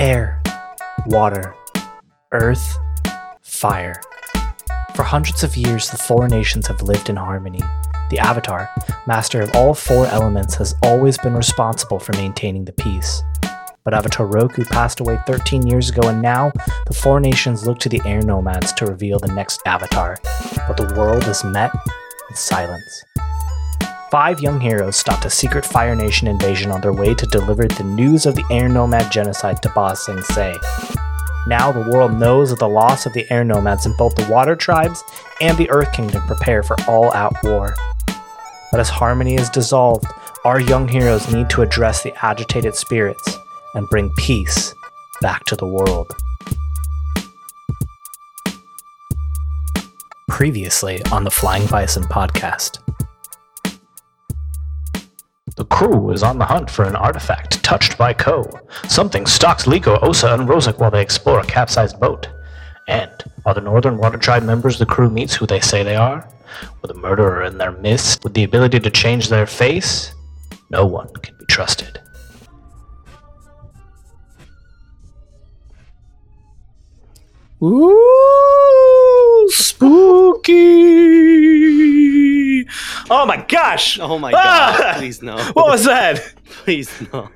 air, water, earth, fire. For hundreds of years, the four nations have lived in harmony. The Avatar, master of all four elements, has always been responsible for maintaining the peace. But Avatar Roku passed away 13 years ago, and now the four nations look to the air nomads to reveal the next Avatar. But the world is met in silence. Five young heroes stopped a secret Fire Nation invasion on their way to deliver the news of the air nomad genocide to Ba Sing Se. Now the world knows of the loss of the air nomads, and both the water tribes and the Earth Kingdom prepare for all out war. But as harmony is dissolved, our young heroes need to address the agitated spirits and bring peace back to the world. Previously on the Flying Bison podcast. The crew is on the hunt for an artifact touched by Koh. Something stalks Leeko, Osa, and Rozuk while they explore a capsized boat. And are the Northern Water Tribe members the crew meets who they say they are? With a murderer in their midst, with the ability to change their face? No one can be trusted. Ooh, spooky! Oh my gosh! Oh my Ah! god, please no. What was that? Please no.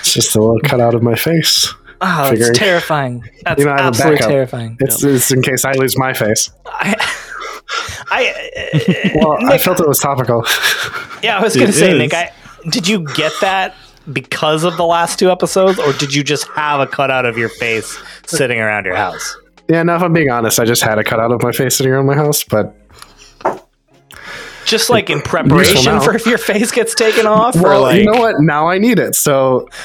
It's just a little cut out of my face. Oh, Figuring- it's terrifying. That's You know, I have a absolutely terrifying. It's, it's in case I lose my face. I, I, Well, I felt it was topical. yeah, I was going to say, is. Nick, I, did you get that because of the last two episodes, or did you just have a cutout of your face sitting around your house? yeah, no, if I'm being honest, I just had a cut out of my face sitting around my house, but Just like in preparation for if your face gets taken off, or well, like you know what? Now I need it. So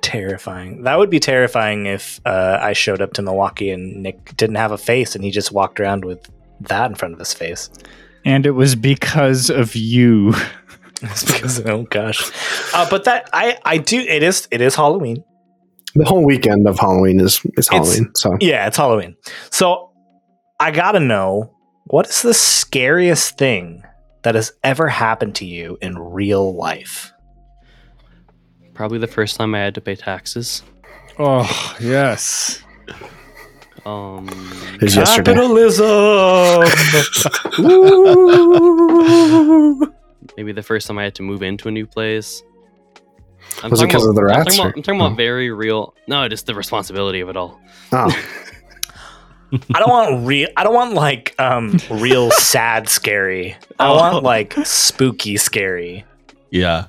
terrifying. That would be terrifying if uh, I showed up to Milwaukee and Nick didn't have a face and he just walked around with that in front of his face. And it was because of you. It's because oh gosh, uh, but that I I do it is it is Halloween. the whole weekend of Halloween is is Halloween. so Yeah, it's Halloween. So I gotta know what is the scariest thing that has ever happened to you in real life? Probably the first time I had to pay taxes. Oh, yes. Um, it. Capitalism. Ooh. maybe the first time I had to move into a new place. I'm Was it talking 'cause of the I'm rats, talking, or- about, I'm talking Oh. about very real. No, just the responsibility of it all. Oh, I don't want real. I don't want like um real sad scary. I Oh. want like spooky scary. Yeah.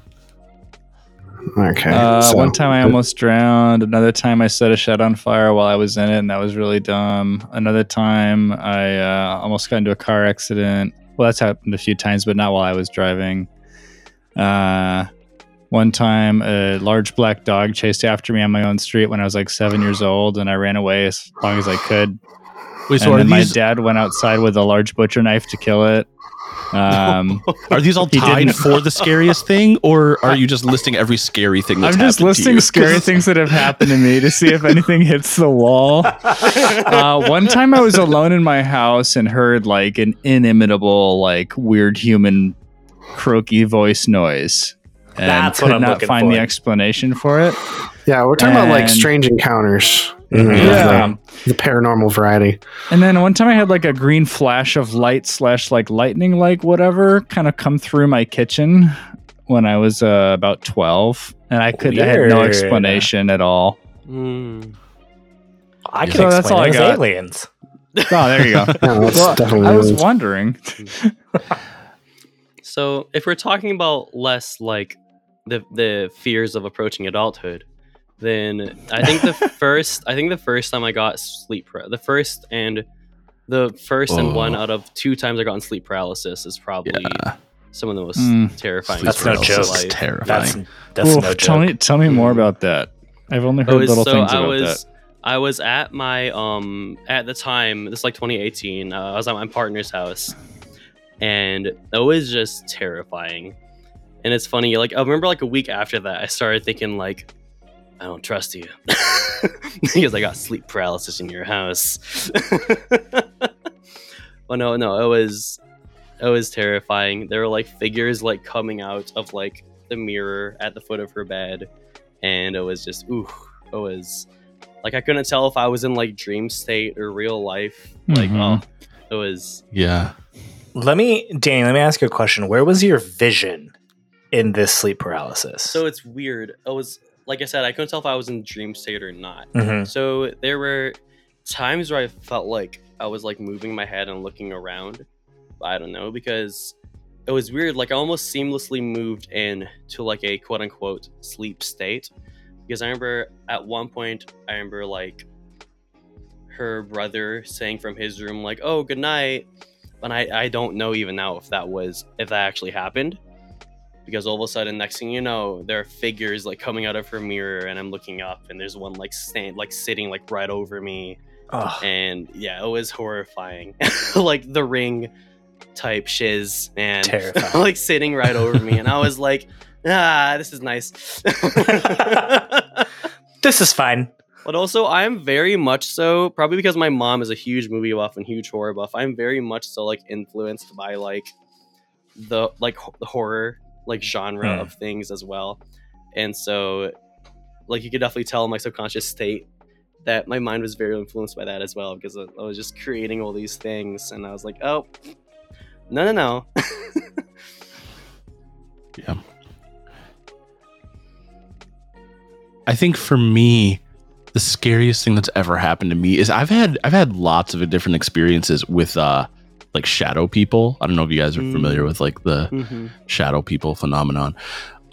okay. Uh, so- one time I almost drowned. Another time I set a shed on fire while I was in it, and that was really dumb. Another time I uh, almost got into a car accident. Well, that's happened a few times, but not while I was driving. Uh, one time a large black dog chased after me on my own street when I was like seven years old, and I ran away as long as I could. Wait, so and then my dad went outside with a large butcher knife to kill it. Um, are these all tied for the scariest thing, or are you just listing every scary thing that's I'm just happened to listing you? scary 'Cause- things that have happened to me to see if anything hits the wall. Uh, one time I was alone in my house and heard like an inimitable, like weird human croaky voice noise. And That's could what I'm not find for. the explanation for it. yeah, we're talking about like strange encounters. You know, Yeah. the, the paranormal variety. And then one time I had like a green flash of light slash like lightning like whatever kind of come through my kitchen when I was uh, about 12. And I could I had no Weird. explanation at all. Mm. I can So that's explain all I got. aliens. Oh, there you go. Yeah, that's Well, definitely. I was aliens. wondering. So, if we're talking about less like the the fears of approaching adulthood, then I think the first I think the first time I got sleep par- the first and the first and one out of two times I got sleep paralysis is probably Yeah. some of the most Mm. terrifying. That's no experiences joke. of life. terrifying. That's that's Oof, no tell me, tell me more Mm. about that. I've only heard was- little so things I about was that. I was at my um at the time this is like 2018. Uh, I was at my partner's house, and it was just terrifying. And it's funny, like I remember like a week after that, I started thinking like, I don't trust you because I got sleep paralysis in your house. well, no, no, it was it was terrifying. There were like figures like coming out of like the mirror at the foot of her bed, and it was just ooh, it was like I couldn't tell if I was in like dream state or real life. Like Mhm. oh, it was Yeah. Let me, Danny, let me ask you a question. Where was your vision in this sleep paralysis? so it's weird. It was like I said, I couldn't tell if I was in dream state or not. Mhm. So there were times where I felt like I was like moving my head and looking around. I don't know because it was weird. Like I almost seamlessly moved in to like a quote unquote sleep state. Because I remember at one point, I remember like her brother saying from his room like, "Oh, good night," and I I don't know even now if that was if that actually happened. Because all of a sudden, next thing you know, there are figures like coming out of her mirror, and I'm looking up, and there's one like stand like sitting like right over me, Ugh. and yeah, it was horrifying, like the ring type shiz, and Terrifying. like sitting right over me, and I was like, ah, this is nice. this is fine. But also, I'm very much so probably because my mom is a huge movie buff and huge horror buff. I'm very much so like influenced by like the like the horror like genre Hmm. of things as well, and so like you could definitely tell in my subconscious state that my mind was very influenced by that as well because I I was just creating all these things, and I was like, oh, no, no, no. Yeah. I think for me, the scariest thing that's ever happened to me is I've had I've had lots of different experiences with uh like shadow people. I don't know if you guys are Mm. familiar with like the mm-hmm. shadow people phenomenon.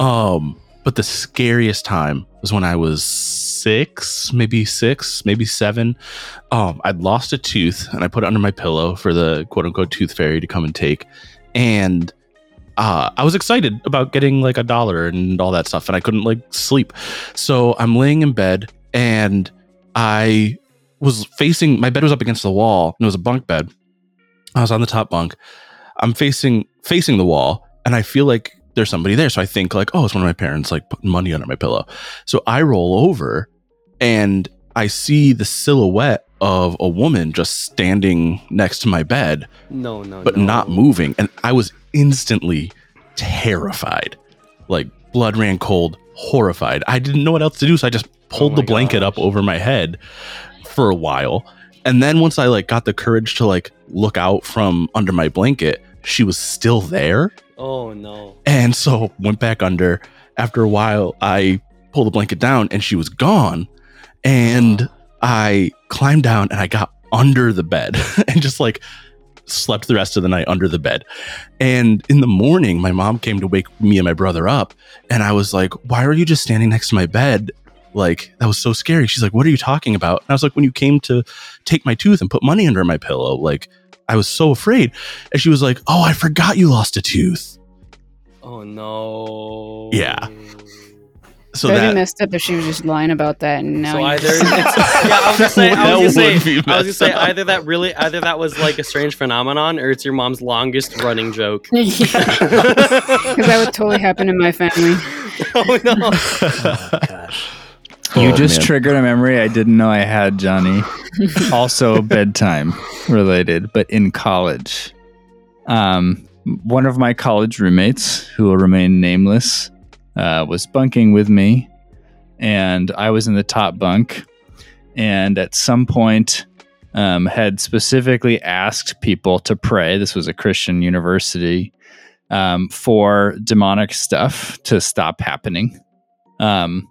Um, but the scariest time was when I was six, maybe six, maybe seven. Um, I'd lost a tooth and I put it under my pillow for the quote unquote tooth fairy to come and take. And uh, I was excited about getting like a dollar and all that stuff, and I couldn't like sleep. So I'm laying in bed and I was facing my bed was up against the wall and it was a bunk bed. I was on the top bunk. I'm facing facing the wall and I feel like there's somebody there. So I think like, oh, it's one of my parents like putting money under my pillow. So I roll over and I see the silhouette of a woman just standing next to my bed, No, no, but no. not moving. And I was instantly terrified. Like blood ran cold, horrified. I didn't know what else to do. So I just oh pulled Oh the blanket up over my head for a while. And then once I like got the courage to like look out from under my blanket, she was still there. Oh no. And so went back under. After a while, I pulled the blanket down and she was gone. And I climbed down and I got under the bed and just like slept the rest of the night under the bed. And in the morning, my mom came to wake me and my brother up. And I was like, Why are you just standing next to my bed? Like, that was so scary. She's like, What are you talking about? And I was like, When you came to take my tooth and put money under my pillow, like, I was so afraid. And she was like, Oh, I forgot you lost a tooth. Oh no. Yeah. So That'd that messed up if she was just lying about that and now so either yeah, I was gonna say, I was gonna say, I was gonna say either that really, either that was like a strange phenomenon, or it's your mom's longest running joke. Because that would totally happen in my family. oh no! Oh gosh. You Oh, just man. triggered a memory I didn't know I had, Johnny. also bedtime related, but in college. Um, one of my college roommates, who will remain nameless, uh, was bunking with me, and I was in the top bunk. And at some point, um, had specifically asked people to pray. This was a Christian university um, for demonic stuff to stop happening. Um,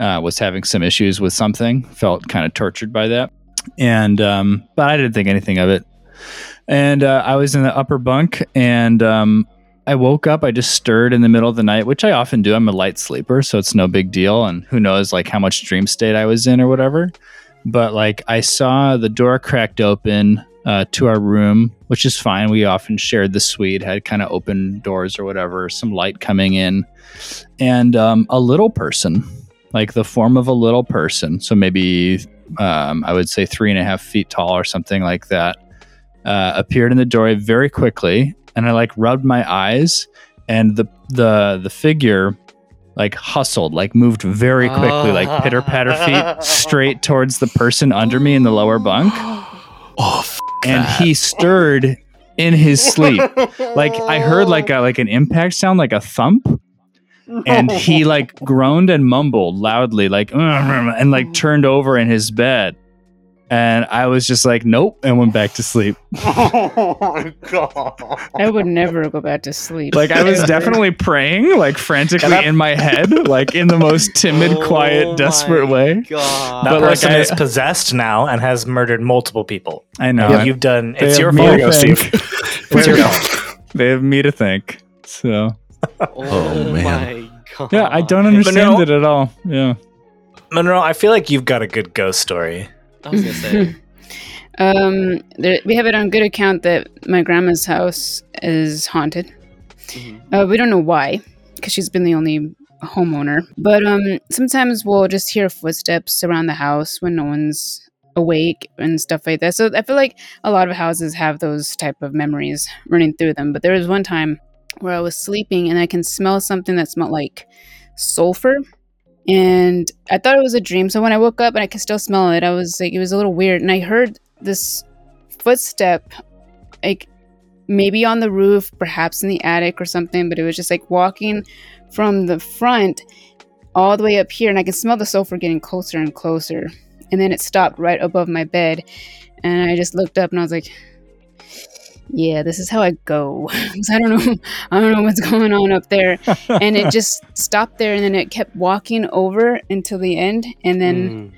uh, was having some issues with something, felt kind of tortured by that, and um, but I didn't think anything of it. And uh, I was in the upper bunk, and um, I woke up. I just stirred in the middle of the night, which I often do. I'm a light sleeper, so it's no big deal. And who knows, like how much dream state I was in or whatever. But like I saw the door cracked open uh, to our room, which is fine. We often shared the suite, had kind of open doors or whatever. Some light coming in, and um, a little person like the form of a little person. So maybe um, I would say three and a half feet tall or something like that. Uh, appeared in the doorway very quickly, and I like rubbed my eyes, and the the the figure like hustled, like moved very quickly, like pitter patter feet straight towards the person under me in the lower bunk, oh, f- and that. he stirred in his sleep like I heard like a like an impact sound, like a thump, and he like groaned and mumbled loudly, like mm, mm, mm, and like turned over in his bed. And I was just like, nope, and went back to sleep. oh my god. I would never go back to sleep. Like I was definitely praying, like frantically in my head, like in the most timid, Oh quiet, desperate my way. God. That But, like, person I- is possessed now and has murdered multiple people. I know. And You've done. They It's your me fault. to go, thank. Steve. It's your Way to go. fault. They have me to thank. So oh, man. my God. yeah, I don't understand no- it at all. Yeah. Monroe, I feel like you've got a good ghost story. I was gonna say. um, there, we have it on good account that my grandma's house is haunted. Mhm. Uh, we don't know why, because she's been the only homeowner. But um, sometimes we'll just hear footsteps around the house when no one's awake and stuff like that. So I feel like a lot of houses have those type of memories running through them. But there was one time where I was sleeping and I can smell something that smelled like sulfur. And I thought it was a dream. So when I woke up and I could still smell it, I was like, it was a little weird. And I heard this footstep, like maybe on the roof, perhaps in the attic or something, but it was just like walking from the front all the way up here. And I could smell the sulfur getting closer and closer. And then it stopped right above my bed. And I just looked up and I was like, yeah, this is how I go. I don't know, I don't know what's going on up there. And it just stopped there, and then it kept walking over until the end, and then Mm.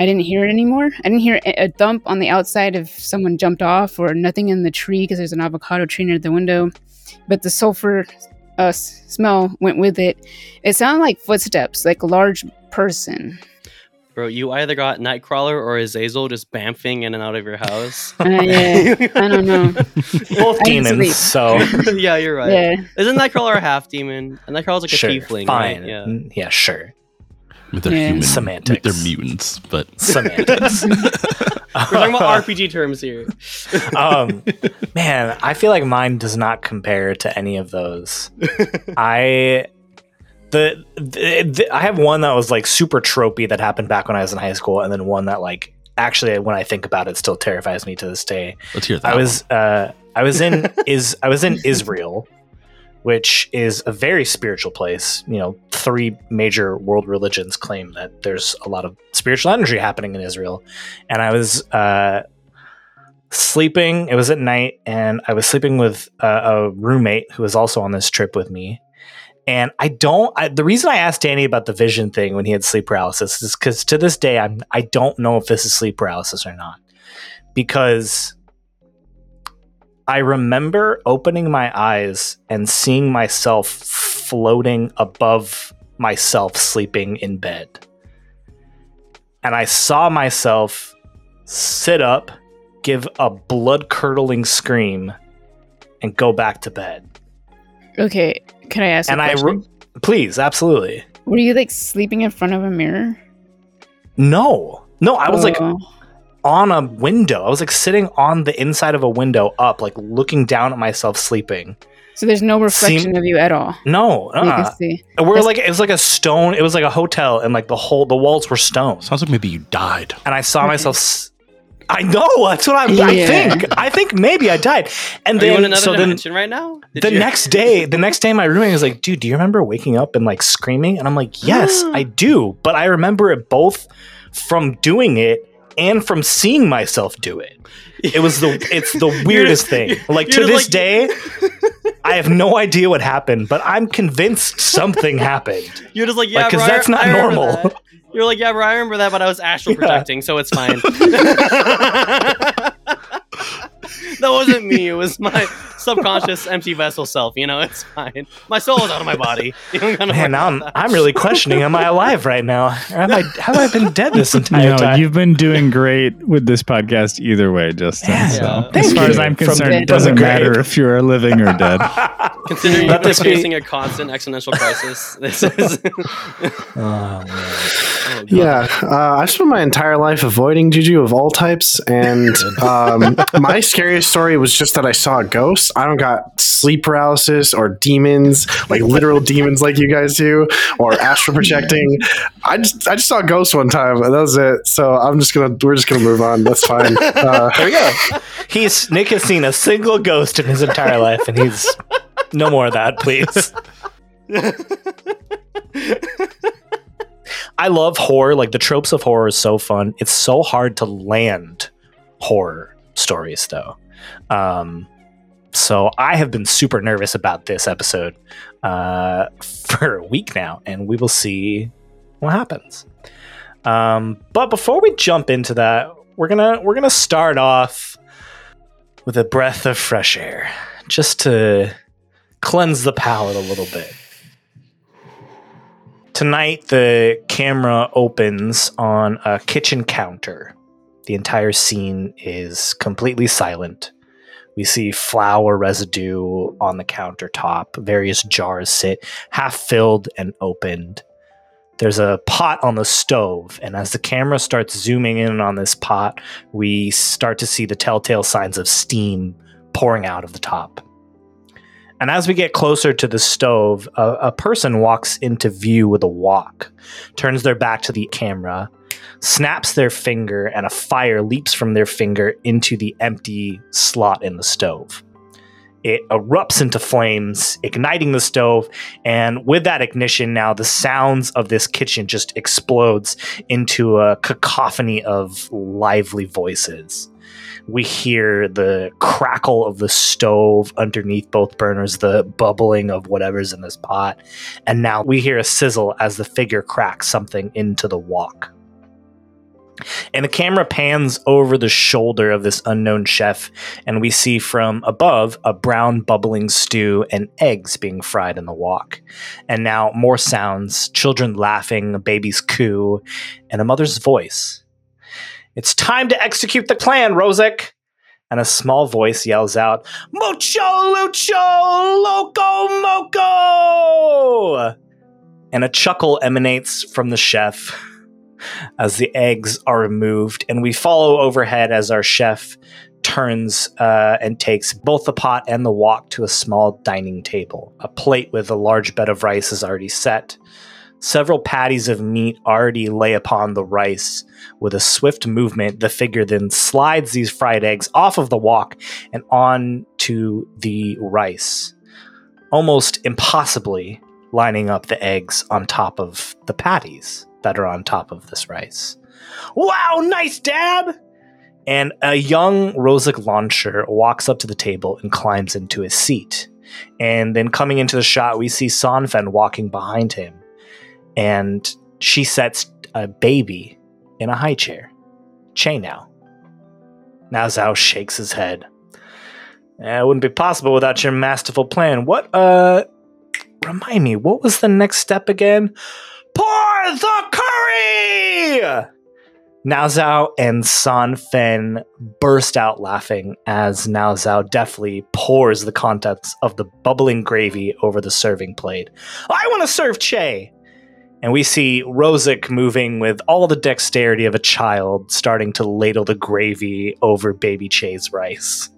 I didn't hear it anymore. I didn't hear a thump on the outside if someone jumped off, or nothing in the tree because there's an avocado tree near the window. But the sulfur uh, smell went with it. It sounded like footsteps, like a large person. Bro, you either got Nightcrawler or Azazel just bamfing in and out of your house. Uh, yeah, I don't know. Both I demons. So yeah, you're right. Yeah, Isn't Nightcrawler a half demon? And Nightcrawler's like sure, a tiefling, fine. right? Yeah. Mm, yeah, sure. But they're Yeah. human. Semantics. They're mutants, but Semantics. We're talking about RPG terms here. um, man, I feel like mine does not compare to any of those. I the, the, the I have one that was like super tropey that happened back when I was in high school, and then one that like actually when I think about it still terrifies me to this day. let's hear that. I was uh, I was in is I was in Israel, which is a very spiritual place. You know, three major world religions claim that there's a lot of spiritual energy happening in Israel, and I was uh, sleeping. It was at night, and I was sleeping with uh, a roommate who was also on this trip with me. And I don't. I, the reason I asked Danny about the vision thing when he had sleep paralysis is because to this day I'm I don't know if this is sleep paralysis or not, because I remember opening my eyes and seeing myself floating above myself sleeping in bed. And I saw myself sit up, give a blood curdling scream, and go back to bed. Okay, can I ask? and a I, question? re- please, absolutely. were you like sleeping in front of a mirror? No, no, I was like Oh. on a window. I was like sitting on the inside of a window up, like looking down at myself sleeping. so there's no reflection Seem- of you at all. No, You uh-uh. can see. we're That's- like it was like a stone. It was like a hotel, and like the whole the walls were stone. Sounds like maybe you died. And I saw Okay. myself. S- I know that's what I'm, I think. I think maybe I died. And Are you in then another so then dimension right now? Did the you- next day, the next day, my roommate was like, "Dude, do you remember waking up and like screaming?" And I'm like, "Yes, I do." But I remember it both from doing it and from seeing myself do it. It was the it's the weirdest thing. Like to this like- day, I have no idea what happened, but I'm convinced something happened. You're just like, yeah, because bro, I- that's not I normal. that. You're like, yeah, bro, I remember that, but I was astral Yeah. projecting, so it's fine. that wasn't me. It was my subconscious empty vessel self. You know, it's fine. My soul is out of my body. You don't gotta worry Man, now I'm that. I'm really questioning: Am I alive right now? Or have I have I been dead this entire No, time? you've been doing great with this podcast either way, Justin. Yeah. so Yeah. as Thank far as you. I'm From concerned, the- it doesn't from matter if you're living or dead. Considering Let you're this be- facing a constant existential crisis, this is. Oh, man. Oh, Yeah, uh, I spent my entire life avoiding juju of all types, and um, my scariest story was just that I saw a ghost. I don't got sleep paralysis or demons, like literal demons, like you guys do, or astral projecting. I just I just saw a ghost one time, and that was it. So I'm just gonna we're just gonna move on. That's fine. Uh, There we go. He's Nick has seen a single ghost in his entire life, and he's no more of that, please. I love horror. Like the tropes of horror is so fun. It's so hard to land horror stories, though. Um, so I have been super nervous about this episode uh, for a week now, and we will see what happens. Um, but before we jump into that, we're gonna we're gonna start off with a breath of fresh air, just to cleanse the palate a little bit. Tonight, the camera opens on a kitchen counter. The entire scene is completely silent. We see flour residue on the countertop. Various jars sit half filled and opened. There's a pot on the stove, and as the camera starts zooming in on this pot, we start to see the telltale signs of steam pouring out of the top. And as we get closer to the stove, a, a person walks into view with a wok, turns their back to the camera, snaps their finger, and a fire leaps from their finger into the empty slot in the stove. It erupts into flames, igniting the stove, and with that ignition, now the sounds of this kitchen just explodes into a cacophony of lively voices. We hear the crackle of the stove underneath both burners, the bubbling of whatever's in this pot, and now we hear a sizzle as the figure cracks something into the wok. And the camera pans over the shoulder of this unknown chef, and we see from above a brown bubbling stew and eggs being fried in the wok. And now more sounds children laughing, a baby's coo, and a mother's voice. It's time to execute the plan, Rozuk! And a small voice yells out, Mucho Lucho Loco Moco! And a chuckle emanates from the chef as the eggs are removed, and we follow overhead as our chef turns uh, and takes both the pot and the wok to a small dining table. A plate with a large bed of rice is already set. Several patties of meat already lay upon the rice. With a swift movement, the figure then slides these fried eggs off of the wok and onto the rice, almost impossibly lining up the eggs on top of the patties that are on top of this rice. Wow, nice dab! And a young Rozuk launcher walks up to the table and climbs into his seat. And then coming into the shot, we see Sanfen walking behind him. And she sets a baby in a high chair. Che now. Now Zhao shakes his head. Eh, it wouldn't be possible without your masterful plan. What, uh, remind me, what was the next step again? Pour the curry! Now Zhao and San Fen burst out laughing as Now Zhao deftly pours the contents of the bubbling gravy over the serving plate. I want to serve Che! And we see Rozuk moving with all the dexterity of a child, starting to ladle the gravy over baby Che's rice.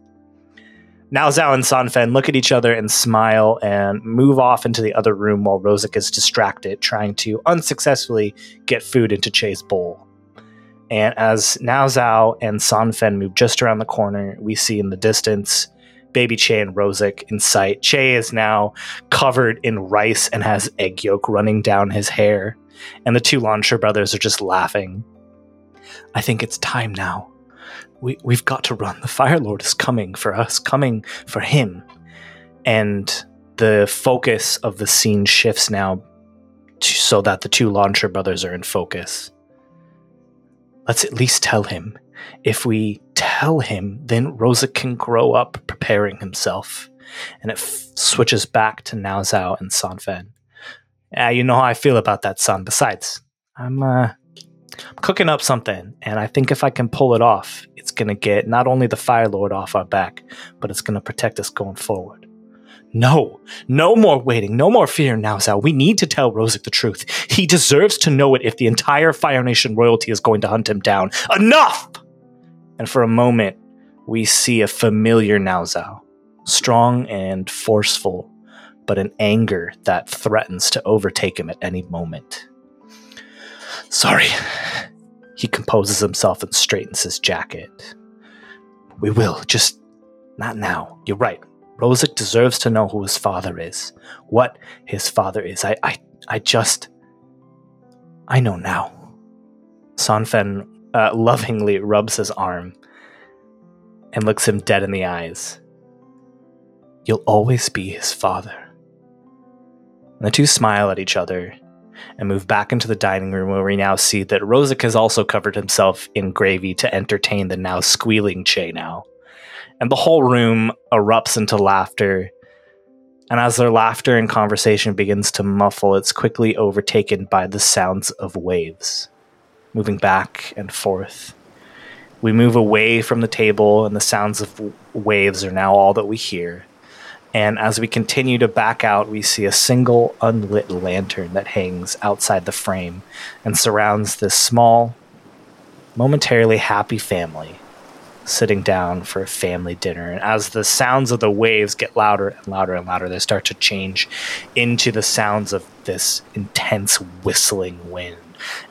Now Zhao and Sanfen look at each other and smile and move off into the other room while Rozuk is distracted, trying to unsuccessfully get food into Che's bowl. And as Now Zhao and Sanfen move just around the corner, we see in the distance baby Che and Rozuk in sight. Che is now covered in rice and has egg yolk running down his hair. And the two Launcher brothers are just laughing. I think it's time now. We, we've got to run. The Fire Lord is coming for us, coming for him. And the focus of the scene shifts now to, so that the two Launcher brothers are in focus. Let's at least tell him. If we tell him, then Rosa can grow up preparing himself. And it f- switches back to Now Zhao and Sanfen. Yeah, you know how I feel about that, son. Besides, I'm uh, cooking up something, and I think if I can pull it off, it's gonna get not only the Fire Lord off our back, but it's gonna protect us going forward. No, no more waiting, no more fear now. We need to tell Rozuk the truth. He deserves to know it if the entire Fire Nation royalty is going to hunt him down. Enough! And for a moment, we see a familiar Now strong and forceful, but an anger that threatens to overtake him at any moment. Sorry. He composes himself and straightens his jacket. We will, just not now. You're right. Rozuk deserves to know who his father is, what his father is. I, I, I just, I know now. Sanfen uh, lovingly rubs his arm and looks him dead in the eyes. You'll always be his father. And the two smile at each other and move back into the dining room where we now see that Rozuk has also covered himself in gravy to entertain the now squealing Che now. And the whole room erupts into laughter. And as their laughter and conversation begins to muffle, it's quickly overtaken by the sounds of waves moving back and forth. We move away from the table, and the sounds of waves are now all that we hear. And as we continue to back out, we see a single unlit lantern that hangs outside the frame and surrounds this small, momentarily happy family sitting down for a family dinner. And as the sounds of the waves get louder and louder and louder, they start to change into the sounds of this intense whistling wind.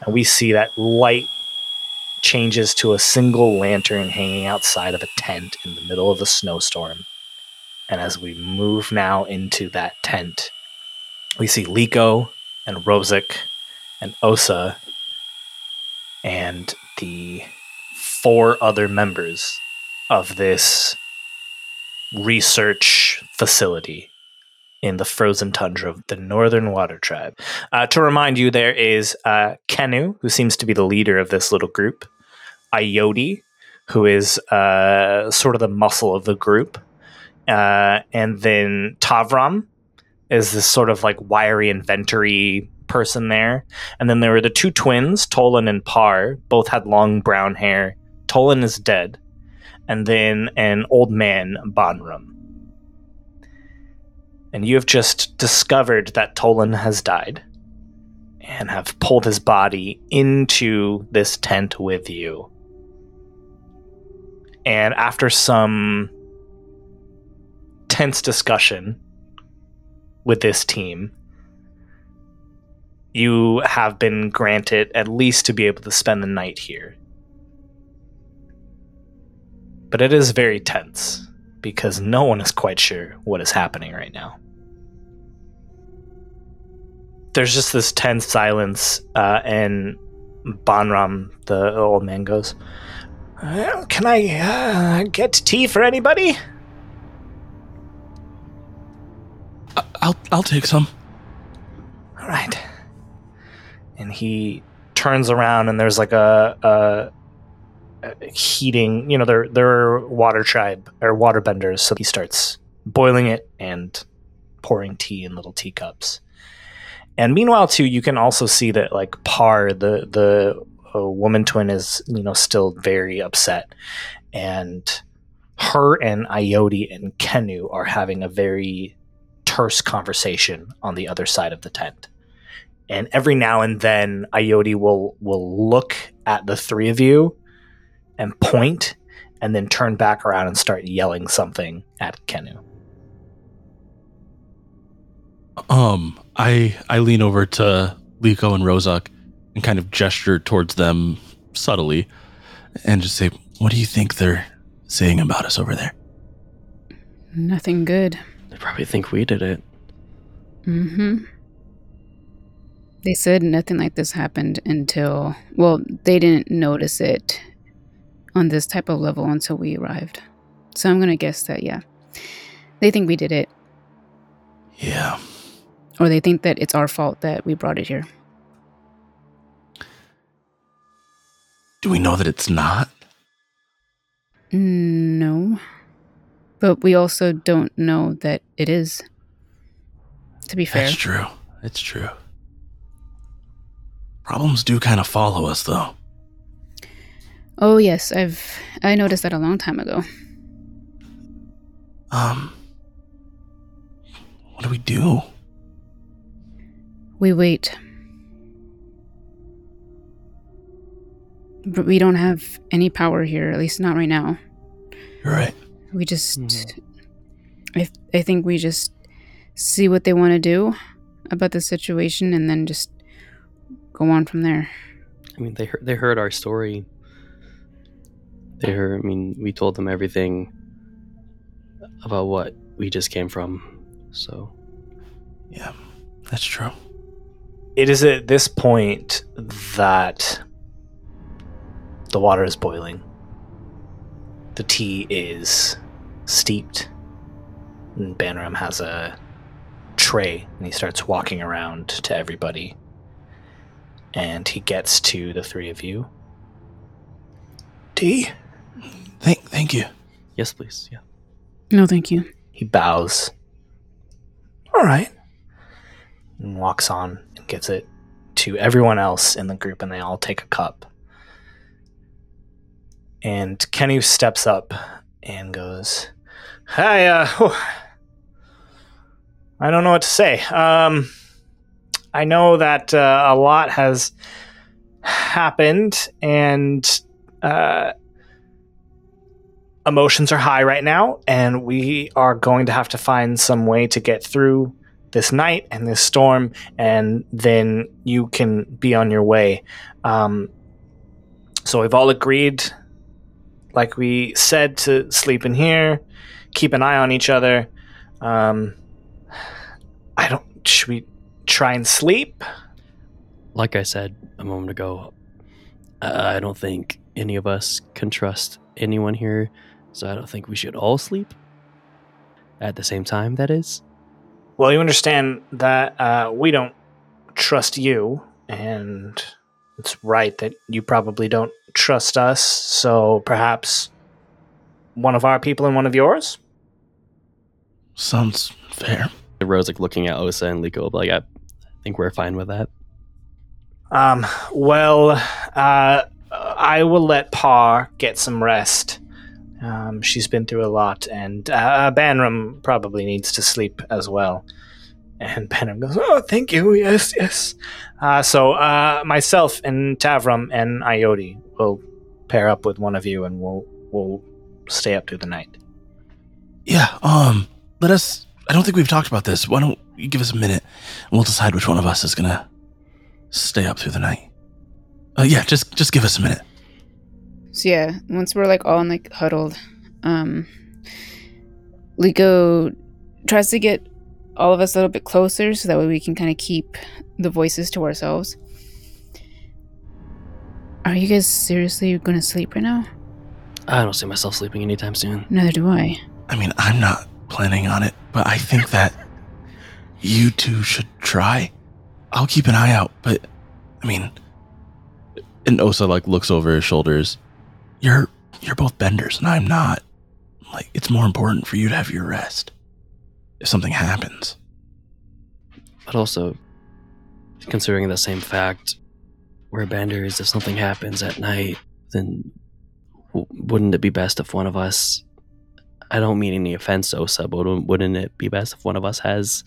And we see that light changes to a single lantern hanging outside of a tent in the middle of a snowstorm. And as we move now into that tent, we see Leeko and Rozuk and Osa and the four other members of this research facility in the frozen tundra of the Northern Water Tribe. Uh, to remind you, there is uh, Kenu, who seems to be the leader of this little group, Iodi, who is uh, sort of the muscle of the group, uh, and then Tavram is this sort of like wiry inventory person there. And then there were the two twins, Tolan and Par, both had long brown hair. Tolan is dead. And then an old man, Bonram. And you have just discovered that Tolan has died and have pulled his body into this tent with you. And after some tense discussion with this team, you have been granted at least to be able to spend the night here. But it is very tense because no one is quite sure what is happening right now. There's just this tense silence, uh, and Bonram, the old man, goes, "Well, Can I uh, get tea for anybody? I'll I'll take some. All right. And he turns around, and there's like a, a, a heating. You know, they're they're water tribe or water benders, so he starts boiling it and pouring tea in little teacups. And meanwhile, too, you can also see that like Par, the the uh, woman twin, is you know still very upset, and her and Iodi and Kenu are having a very terse conversation on the other side of the tent. And every now and then, Iodi will will look at the three of you and point, and then turn back around and start yelling something at Kenu. Um, I I lean over to Leeko and Rozuk and kind of gesture towards them subtly, and just say, "What do you think they're saying about us over there?" Nothing good. They probably think we did it. Mm-hmm. They said nothing like this happened until well, they didn't notice it on this type of level until we arrived. So I'm gonna guess that yeah. They think we did it. Yeah. Or they think that it's our fault that we brought it here. Do we know that it's not? No. But we also don't know that it is. To be fair. That's true. It's true. Problems do kind of follow us, though. Oh yes, I've I noticed that a long time ago. Um, what do we do? We wait. But we don't have any power here, at least not right now. You're right. We just I I think we just see what they want to do about the situation and then just go on from there. I mean, they heard, they heard our story. They heard. I mean, we told them everything about what we just came from. So Yeah, that's true. It is at this point that the water is boiling. The tea is steeped. And Banram has a tray and he starts walking around to everybody. And he gets to the three of you. Tea? Thank, thank you. yes, please. Yeah. No, thank you. He bows. All right. And walks on and gives it to everyone else in the group, and they all take a cup. And Kenny steps up and goes, Hi, uh. I don't know what to say. Um, I know that uh, a lot has happened, and uh, emotions are high right now, and we are going to have to find some way to get through this night and this storm, and then you can be on your way. Um, so we've all agreed, like we said, to sleep in here, keep an eye on each other. Um, I don't. Should we try and sleep? Like I said a moment ago, I don't think any of us can trust anyone here, so I don't think we should all sleep at the same time. That is. Well, you understand that uh, we don't trust you, and it's right that you probably don't trust us. So perhaps one of our people and one of yours. Sounds fair. Rose like looking at Osa and Leeko, but like I think we're fine with that. Um. Well, uh, I will let Pa get some rest. Um, she's been through a lot, and uh, Banram probably needs to sleep as well. And Banram goes, "Oh, thank you. Yes, yes." Uh, so uh, myself and Tavram and Ioti will pair up with one of you, and we'll we'll stay up through the night. Yeah. Um. Let us. I don't think we've talked about this. Why don't you give us a minute, and we'll decide which one of us is gonna stay up through the night. Uh, yeah. Just just give us a minute. So yeah, once we're like all in like huddled, um Leeko tries to get all of us a little bit closer so that way we can kind of keep the voices to ourselves. Are you guys seriously going to sleep right now? I don't see myself sleeping anytime soon. Neither do I. I mean, I'm not planning on it, but I think that you two should try. I'll keep an eye out, but I mean, and Osa like looks over his shoulders. You're you're both benders, and I'm not. Like, it's more important for you to have your rest. If something happens, But also, considering the same fact, we're benders. If something happens at night, then w- wouldn't it be best if one of us? I don't mean any offense, Osa, but wouldn't- it be best if one of us has,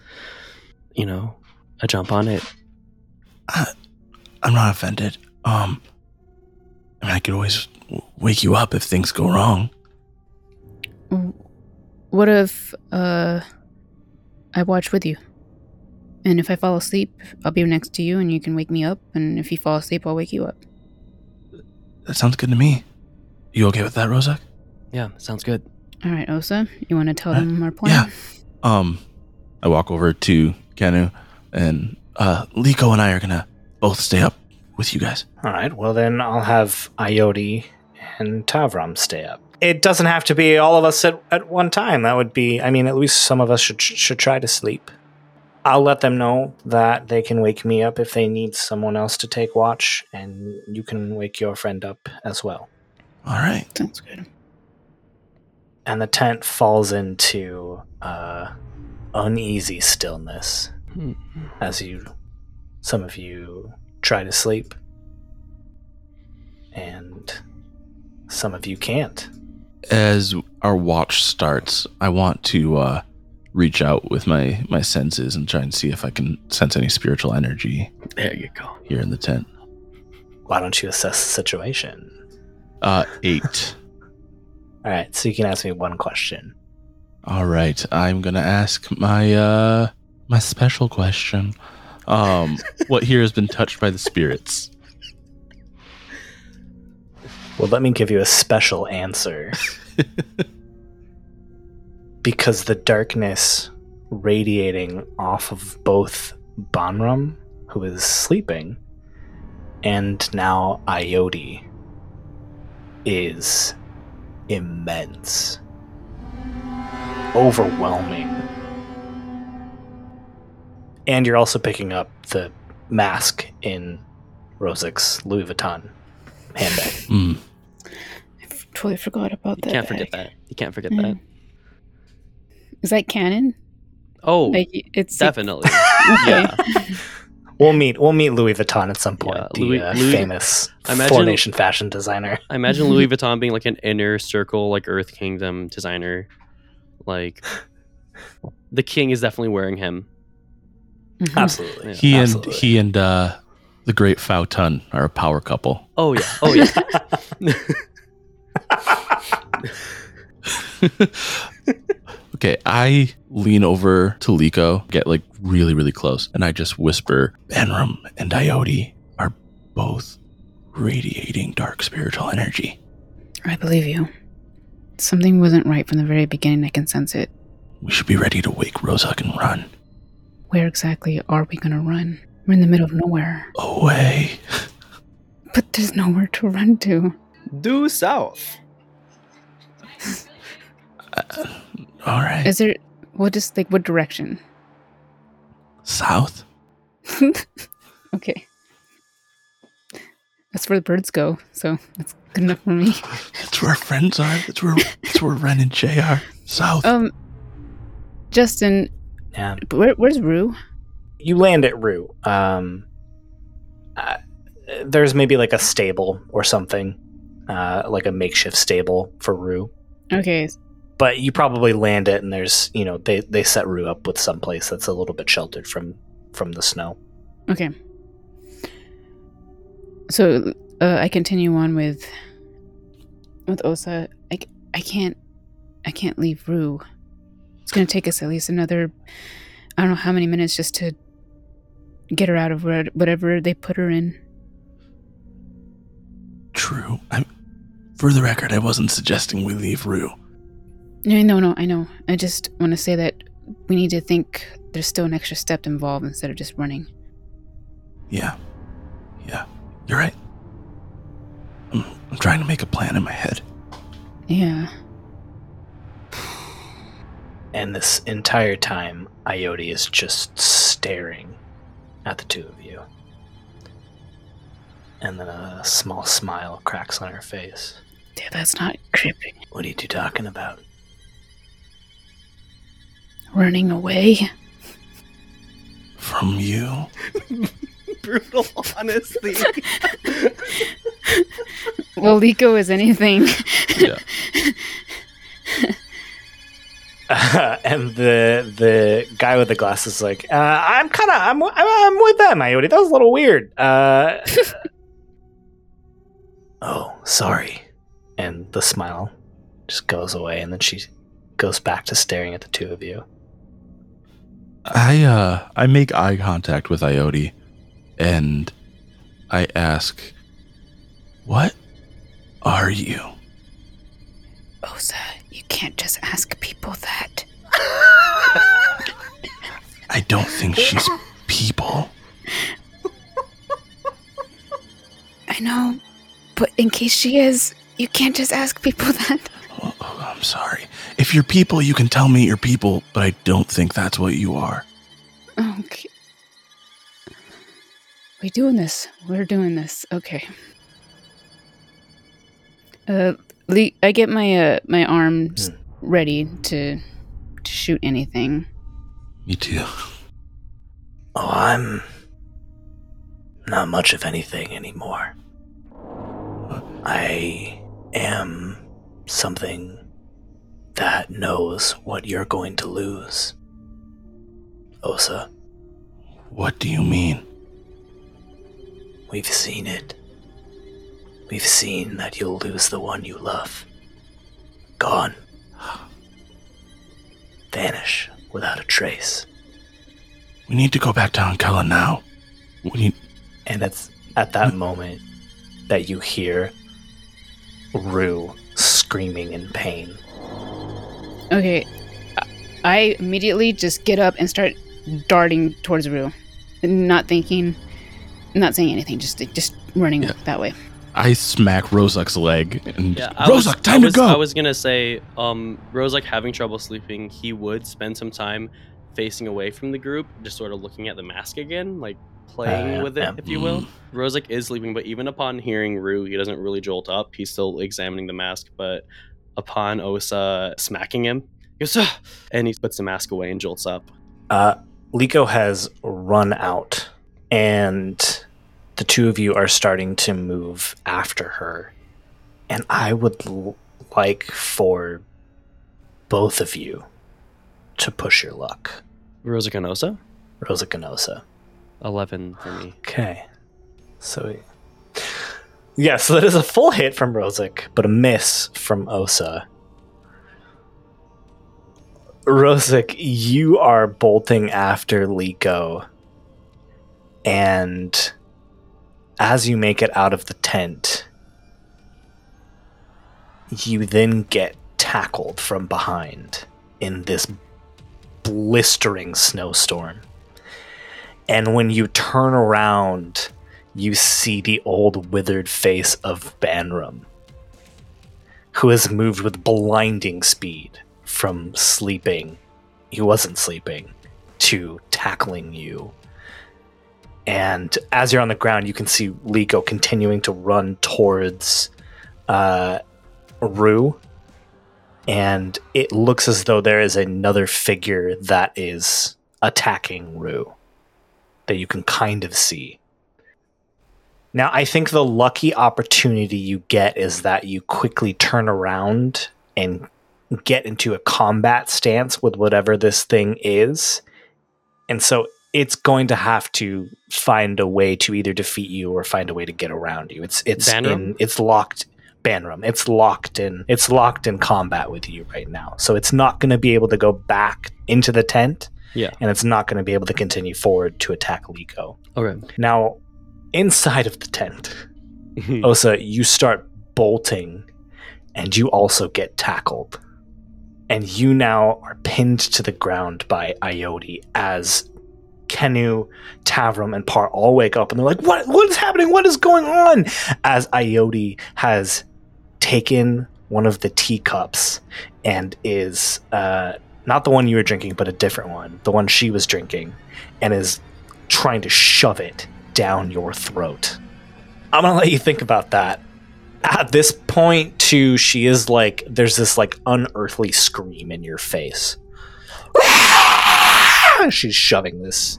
you know, a jump on it? I'm not offended. Um, I mean, I could always wake you up if things go wrong. What if uh I watch with you? And if I fall asleep, I'll be next to you and you can wake me up, and if you fall asleep, I'll wake you up. That sounds good to me. You okay with that, Rozuk? Yeah, sounds good. All right, Osa, you want to tell Uh, them our plan? yeah. Um, I walk over to Kanu, and uh, Leeko and I are gonna both stay up with you guys. All right. Well, then I'll have Ioti and Tavram stay up. It doesn't have to be all of us at, at one time. That would be. I mean, at least some of us should should try to sleep. I'll let them know that they can wake me up if they need someone else to take watch, and you can wake your friend up as well. All right. Sounds good. And the tent falls into uh, uneasy stillness Hmm. as you, some of you, try to sleep, and some of you can't. As our watch starts, I want to uh, reach out with my my senses and try and see if I can sense any spiritual energy There you go. here in the tent. Why don't you assess the situation? Uh, eight. All right, so you can ask me one question. All right, I'm gonna ask my uh my special question. Um, what here has been touched by the spirits? Well, let me give you a special answer. because the darkness radiating off of both Bonram, who is sleeping, and now Ioti is immense, overwhelming. And you're also picking up the mask in Rozuk's Louis Vuitton handbag. Mm. I f- totally forgot about that. You that. can't forget that. You can't forget Mm. that. Is that canon? Oh, Like it's definitely. Okay. yeah. We'll meet. We'll meet Louis Vuitton at some point. Yeah, the Louis- uh, Louis- famous I imagine- Four Nation fashion designer. I imagine Louis Vuitton being like an inner circle, like Earth Kingdom designer. Like the king is definitely wearing him. Mhm. Absolutely. Yeah. He Absolutely. and he and uh, the great Fautun are a power couple. Oh yeah. Oh yeah. okay, I lean over to Leeko, get like really, really close, and I just whisper, Benram and Ioti are both radiating dark spiritual energy. I believe you. Something wasn't right from the very beginning. I can sense it. We should be ready to wake Rozuk and run Where exactly are we gonna run? We're in the middle of nowhere. away. But there's nowhere to run to. Due south. All right. Is there well just like what direction? South? okay. That's where the birds go, so that's good enough for me. That's where our friends are. That's where that's where Ren and Jay are. South. Um Justin, Yeah. where, where's Rue? You land at Rue. Um, uh, there's maybe like a stable or something, uh, like a makeshift stable for Rue. Okay, But you probably land it, and there's you know they they set Rue up with some place that's a little bit sheltered from from the snow. Okay. So uh, I continue on with with Osa. I, I can't I can't leave Rue. It's gonna take us at least another I don't know how many minutes just to get her out of whatever they put her in. True. I'm for the record, I wasn't suggesting we leave Rue. No, no, no. I know. I just want to say that we need to think there's still an extra step involved instead of just running. Yeah. Yeah. You're right. I'm, I'm trying to make a plan in my head. Yeah. And this entire time, Ioti is just staring at the two of you. And then a small smile cracks on her face. Dude, that's not creepy. What are you two talking about? Running away? From you? Brutal honesty. Well, Leeko is anything. Yeah. and the the guy with the glasses is like, uh, I'm kind of I'm, I'm I'm with them, Ioti. That was a little weird. Uh, oh, sorry. And the smile just goes away, and then she goes back to staring at the two of you. I uh I make eye contact with Ioti and I ask What are you? Osa, you can't just ask people that. I don't think she's people. I know, but in case she is, you can't just ask people that. Oh, oh, I'm sorry. If you're people, you can tell me you're people, but I don't think that's what you are. Okay. We doing this. We're doing this. Okay. Uh, Le- I get my uh my arms ready to to shoot anything. Me too. Oh, I'm not much of anything anymore. I am something that knows what you're going to lose. Osa, What do you mean? we've seen it. We've seen that you'll lose the one you love. Gone. Vanish without a trace. We need to go back to Kella now. We need And it's at that hmm. moment that you hear Rue screaming in pain. Okay. I- I immediately just get up and start darting towards Rue, not thinking, not saying anything, just just running Yeah. that way. I smack Rozuk's leg and Yeah, Rozuk, was, time was, to go. I was gonna say, um, Rozuk having trouble sleeping, he would spend some time facing away from the group, just sort of looking at the mask again, like playing yeah, with it, yeah. if you will. Rozuk is sleeping, but even upon hearing Rue, he doesn't really jolt up. He's still examining the mask, but upon Osa smacking him, he goes, "Ah!" and he puts the mask away and jolts up. Uh, Leeko has run out, and the two of you are starting to move after her. And I would l- like for both of you to push your luck. Rozuk and Osa? Rosa Canosa. 11 for me. Okay. So, yeah, so that is a full hit from Rozuk, but a miss from Osa. Rozuk, you are bolting after Leeko, and as you make it out of the tent, you then get tackled from behind in this blistering snowstorm. And when you turn around, you see the old withered face of Banram, who has moved with blinding speed from sleeping, he wasn't sleeping, to tackling you. And as you're on the ground, you can see Leeko continuing to run towards uh, Rue. And it looks as though there is another figure that is attacking Rue that you can kind of see. Now, I think the lucky opportunity you get is that you quickly turn around and get into a combat stance with whatever this thing is. And so it's going to have to find a way to either defeat you or find a way to get around you. It's it's in it's locked Banram. It's locked in it's locked in combat with you right now. So it's not going to be able to go back into the tent Yeah. and it's not going to be able to continue forward to attack Leeko. Okay. Now, inside of the tent, Osa, you start bolting and you also get tackled. And you now are pinned to the ground by Ioti as Kenu, Tavrum, and Par all wake up and they're like, What what is happening? What is going on? As Ioti has taken one of the teacups and is uh, not the one you were drinking, but a different one, the one she was drinking, and is trying to shove it down your throat. I'm gonna let you think about that. At this point, too, she is like, there's this like unearthly scream in your face. She's shoving this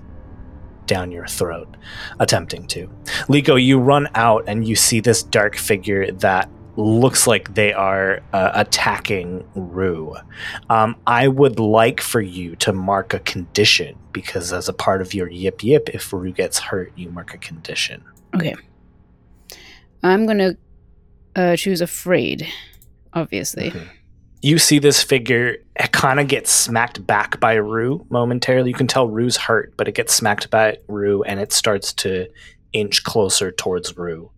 down your throat, attempting to. Leeko, you run out and you see this dark figure that looks like they are uh, attacking Rue. Um, I would like for you to mark a condition because, as a part of your yip yip, if Rue gets hurt, you mark a condition. Okay. I'm gonna uh, choose afraid, obviously. Mhm. You see this figure it kind of gets smacked back by Rue momentarily. You can tell Rue's hurt, but it gets smacked by Rue and it starts to inch closer towards Rue.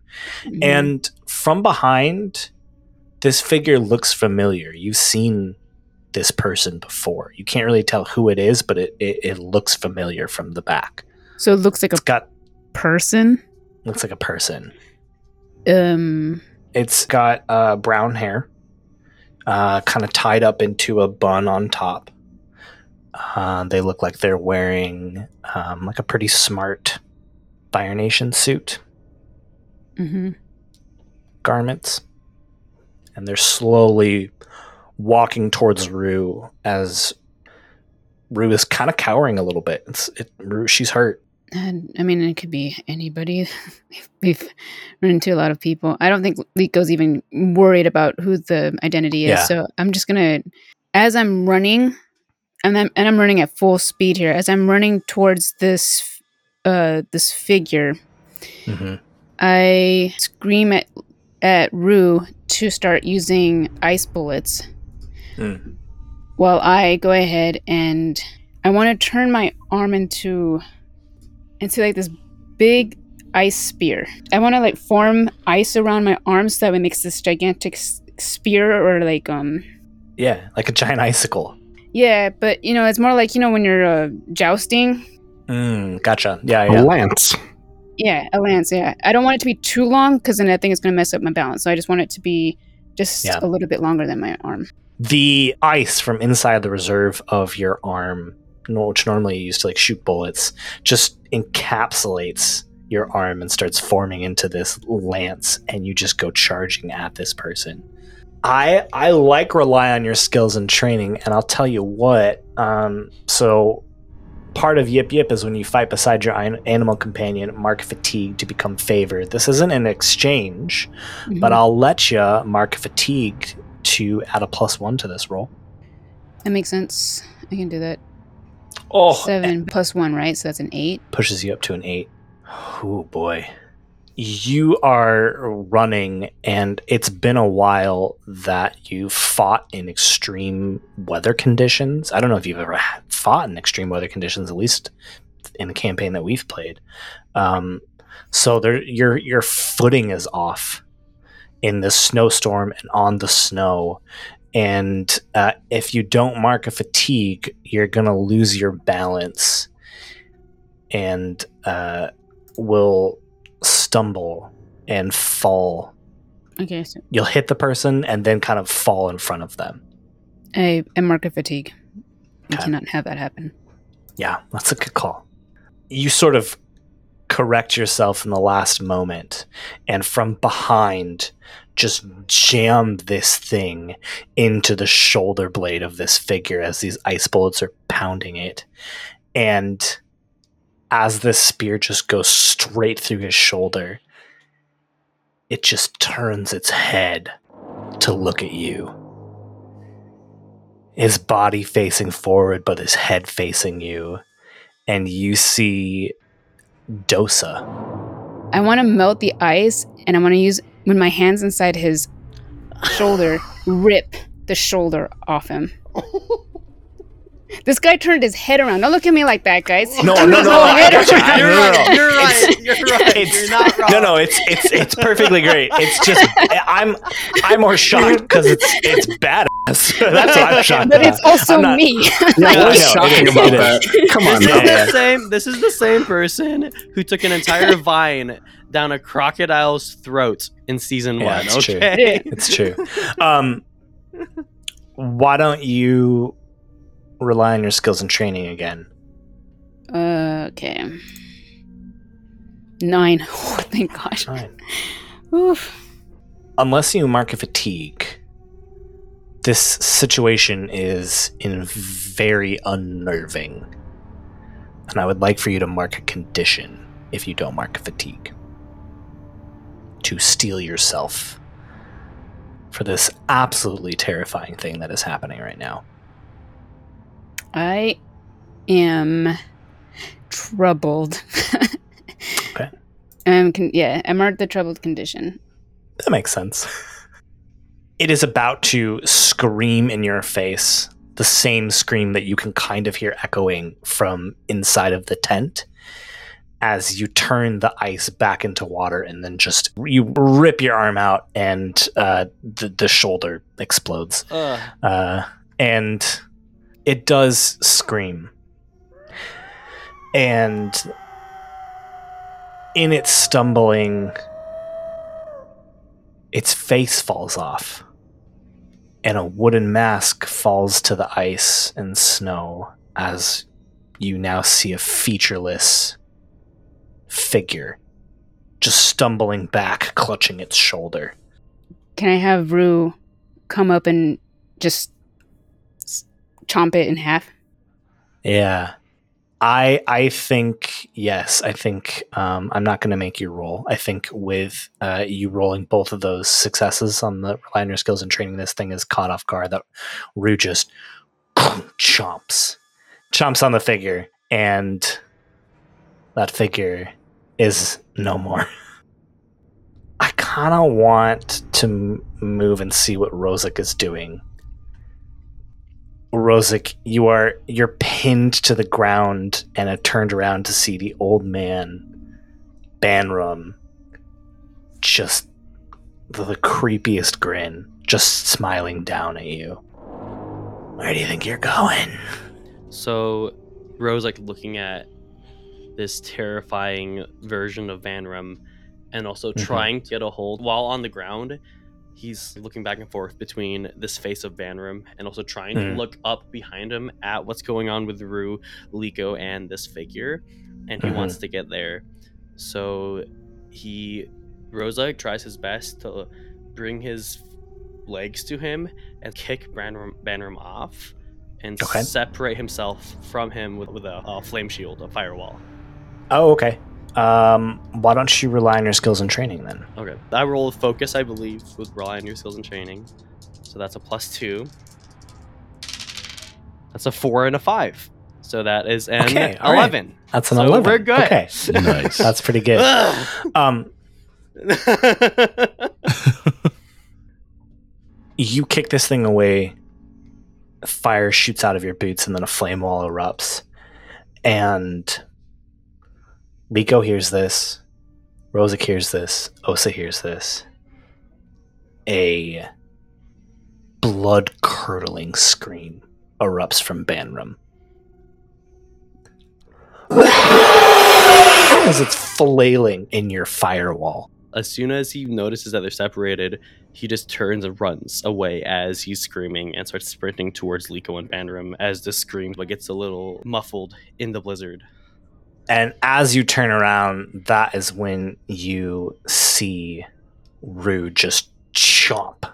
Mhm. And from behind, this figure looks familiar. You've seen this person before. You can't really tell who it is, but it, it, it looks familiar from the back. so it looks like a It's got person. looks like a person. Um. It's got uh, brown hair, uh, kind of tied up into a bun on top. Uh, they look like they're wearing um, like a pretty smart Fire Nation suit mhm. garments, and they're slowly walking towards Rue as Rue is kind of cowering a little bit. It's it, Rue, she's hurt. And I mean, it could be anybody. We've run into a lot of people. I don't think Leeko's even worried about who the identity is. Yeah. So I'm just gonna, as I'm running, and I'm and I'm running at full speed here. As I'm running towards this, uh, this figure, hmm I scream at at Rue to start using ice bullets. Mm. While I go ahead and I want to turn my arm into into like this big ice spear. I want to like form ice around my arms so that it makes this gigantic s- spear or like um Yeah, like a giant icicle. Yeah, but you know, it's more like you know when you're uh, jousting. Mm, gotcha. Yeah, A yeah. lance. Yeah, a lance. Yeah, I don't want it to be too long because then I think it's going to mess up my balance. So I just want it to be just Yeah. a little bit longer than my arm. The ice from inside the reserve of your arm, which normally you use to like shoot bullets, just encapsulates your arm and starts forming into this lance, and you just go charging at this person. I I like rely on your skills and training, and I'll tell you what. Um, so part of Yip Yip is when you fight beside your animal companion, mark fatigue to become favored. This isn't an exchange, but Mhm. I'll let you mark fatigue to add a plus one to this roll. that makes sense. I can do that. Oh, Seven plus one, right? So that's an eight. pushes you up to an eight. Oh boy. You are running, and it's been a while that you've fought in extreme weather conditions. I don't know if you've ever fought in extreme weather conditions, at least in the campaign that we've played. Um, so there, your your footing is off in this snowstorm and on the snow. And uh, if you don't mark a fatigue, you're gonna lose your balance and uh, will stumble and fall. Okay, so You'll hit the person and then kind of fall in front of them. I mark market fatigue. I Okay. cannot have that happen. Yeah, that's a good call. You sort of correct yourself in the last moment, and from behind, just jam this thing into the shoulder blade of this figure as these ice bullets are pounding it. And as this spear just goes straight through his shoulder, it just turns its head to look at you. His body facing forward, but his head facing you. And you see Dosa. I want to melt the ice, and I want to use when my hands inside his shoulder, rip the shoulder off him. This guy turned his head around. Don't look at me like that, guys. No, Turned no, his no, whole I head got you. around. No, You're no, no. right. You're It's- right. You're right. it's- You're not wrong. No, no, it's it's it's perfectly great. It's just I'm I'm more shocked because it's it's badass. That's what I'm shocked But about. it's also I'm not- me. Yeah, Yeah, what is I know, shocking it is, about it that? Come on. This Yeah, is yeah. the same. This is the same person who took an entire vine down a crocodile's throat in season Yeah, one. it's true. Okay. It's true. Um, why don't you rely on your skills and training again? okay. Nine. Oh, thank gosh. Fine. Oof. Unless you mark a fatigue, this situation is in very unnerving. And I would like for you to mark a condition if you don't mark a fatigue. To steel yourself for this absolutely terrifying thing that is happening right now. I am troubled. Okay. Um, con- yeah, I'm marked the troubled condition. That makes sense. It is about to scream in your face, the same scream that you can kind of hear echoing from inside of the tent as you turn the ice back into water and then just you rip your arm out and uh, the, the shoulder explodes. Ugh. Uh, and it does scream. And in its stumbling, its face falls off, and a wooden mask falls to the ice and snow as you now see a featureless figure just stumbling back, clutching its shoulder. Can I have Rue come up and just chomp it in half? Yeah. I I think yes. I think um, I'm not going to make you roll. I think with uh, you rolling both of those successes on the rely on your skills and training, this thing is caught off guard. That Rue just chomps, chomps on the figure, and that figure is no more. I kind of want to m- move and see what Rozuk is doing. Rozuk, you are you're pinned to the ground and have turned around to see the old man, Banrum, just the, the creepiest grin, just smiling down at you. Where do you think you're going? So Rozuk looking at this terrifying version of Vanram and also Mhm. trying to get a hold while on the ground. He's looking back and forth between this face of Vanram and also trying Mhm. to look up behind him at what's going on with Rue, Leeko, and this figure. And he Mhm. wants to get there. So he Rozuk tries his best to bring his legs to him and kick Banram, Banram off and Okay. separate himself from him with, with a, a flame shield, a firewall. Oh, okay. Um, why don't you rely on your skills and training then? Okay. I rolled focus, I believe, with rely on your skills and training. So that's a plus two. That's a four and a five. So that is an Okay, all right. 11. That's an So 11. we're good. Okay. Nice. That's pretty good. Um, you kick this thing away. Fire shoots out of your boots, and then a flame wall erupts. And Leeko hears this. Rozuk hears this. Osa hears this. A blood curdling scream erupts from Banram. As it's flailing in your firewall. as soon as he notices that they're separated, he just turns and runs away as he's screaming and starts sprinting towards Leeko and Banram as the scream gets a little muffled in the blizzard. And as you turn around, that is when you see Rue just chomp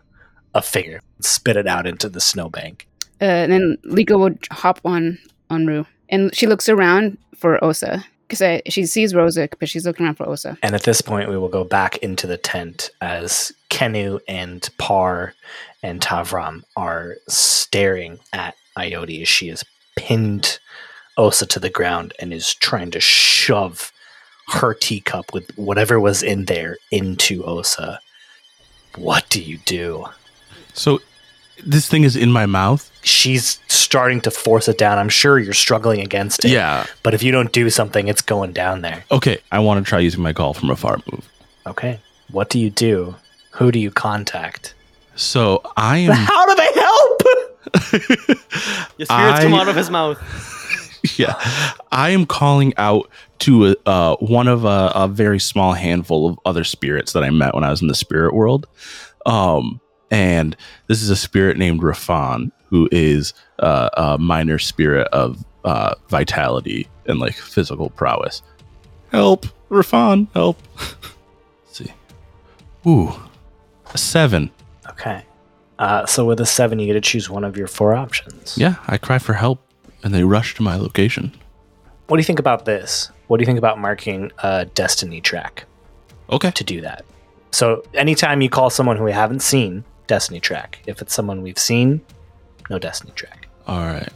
a figure, spit it out into the snowbank. Uh, and then Leeko would hop on on Rue, and she looks around for Osa because she sees Rozuk, but she's looking around for Osa. And at this point, we will go back into the tent as Kenu and Par and Tavram are staring at Ioti as she is pinned Osa to the ground and is trying to shove her teacup with whatever was in there into Osa. What do you do? So this thing is in my mouth. She's starting to force it down. I'm sure you're struggling against it. Yeah. But if you don't do something, it's going down there. Okay. I want to try using my call from afar move. Okay. What do you do? Who do you contact? So I am. How do they help? The spirits come out of his mouth. yeah, I am calling out to a, uh, one of a, a very small handful of other spirits that I met when I was in the spirit world. Um, and this is a spirit named Rafan, who is uh, a minor spirit of uh, vitality and like physical prowess. Help, Rafan, help. Let's see. Ooh, a seven. Okay. Uh, so with a seven, you get to choose one of your four options. Yeah, I cry for help, and they rush to my location. What do you think about this? What do you think about marking a destiny track Okay. to do that? So anytime you call someone who we haven't seen, destiny track. If it's someone we've seen, no destiny track. All right.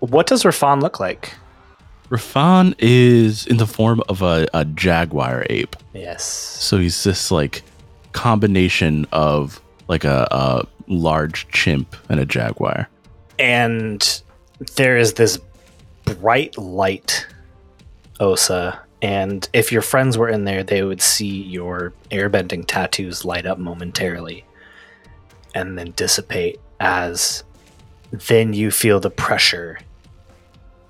What does Rafan look like? Rafan is in the form of a, a jaguar ape. Yes. So he's this like combination of like a, a large chimp and a jaguar. and there is this bright light osa and if your friends were in there they would see your airbending tattoos light up momentarily and then dissipate as then you feel the pressure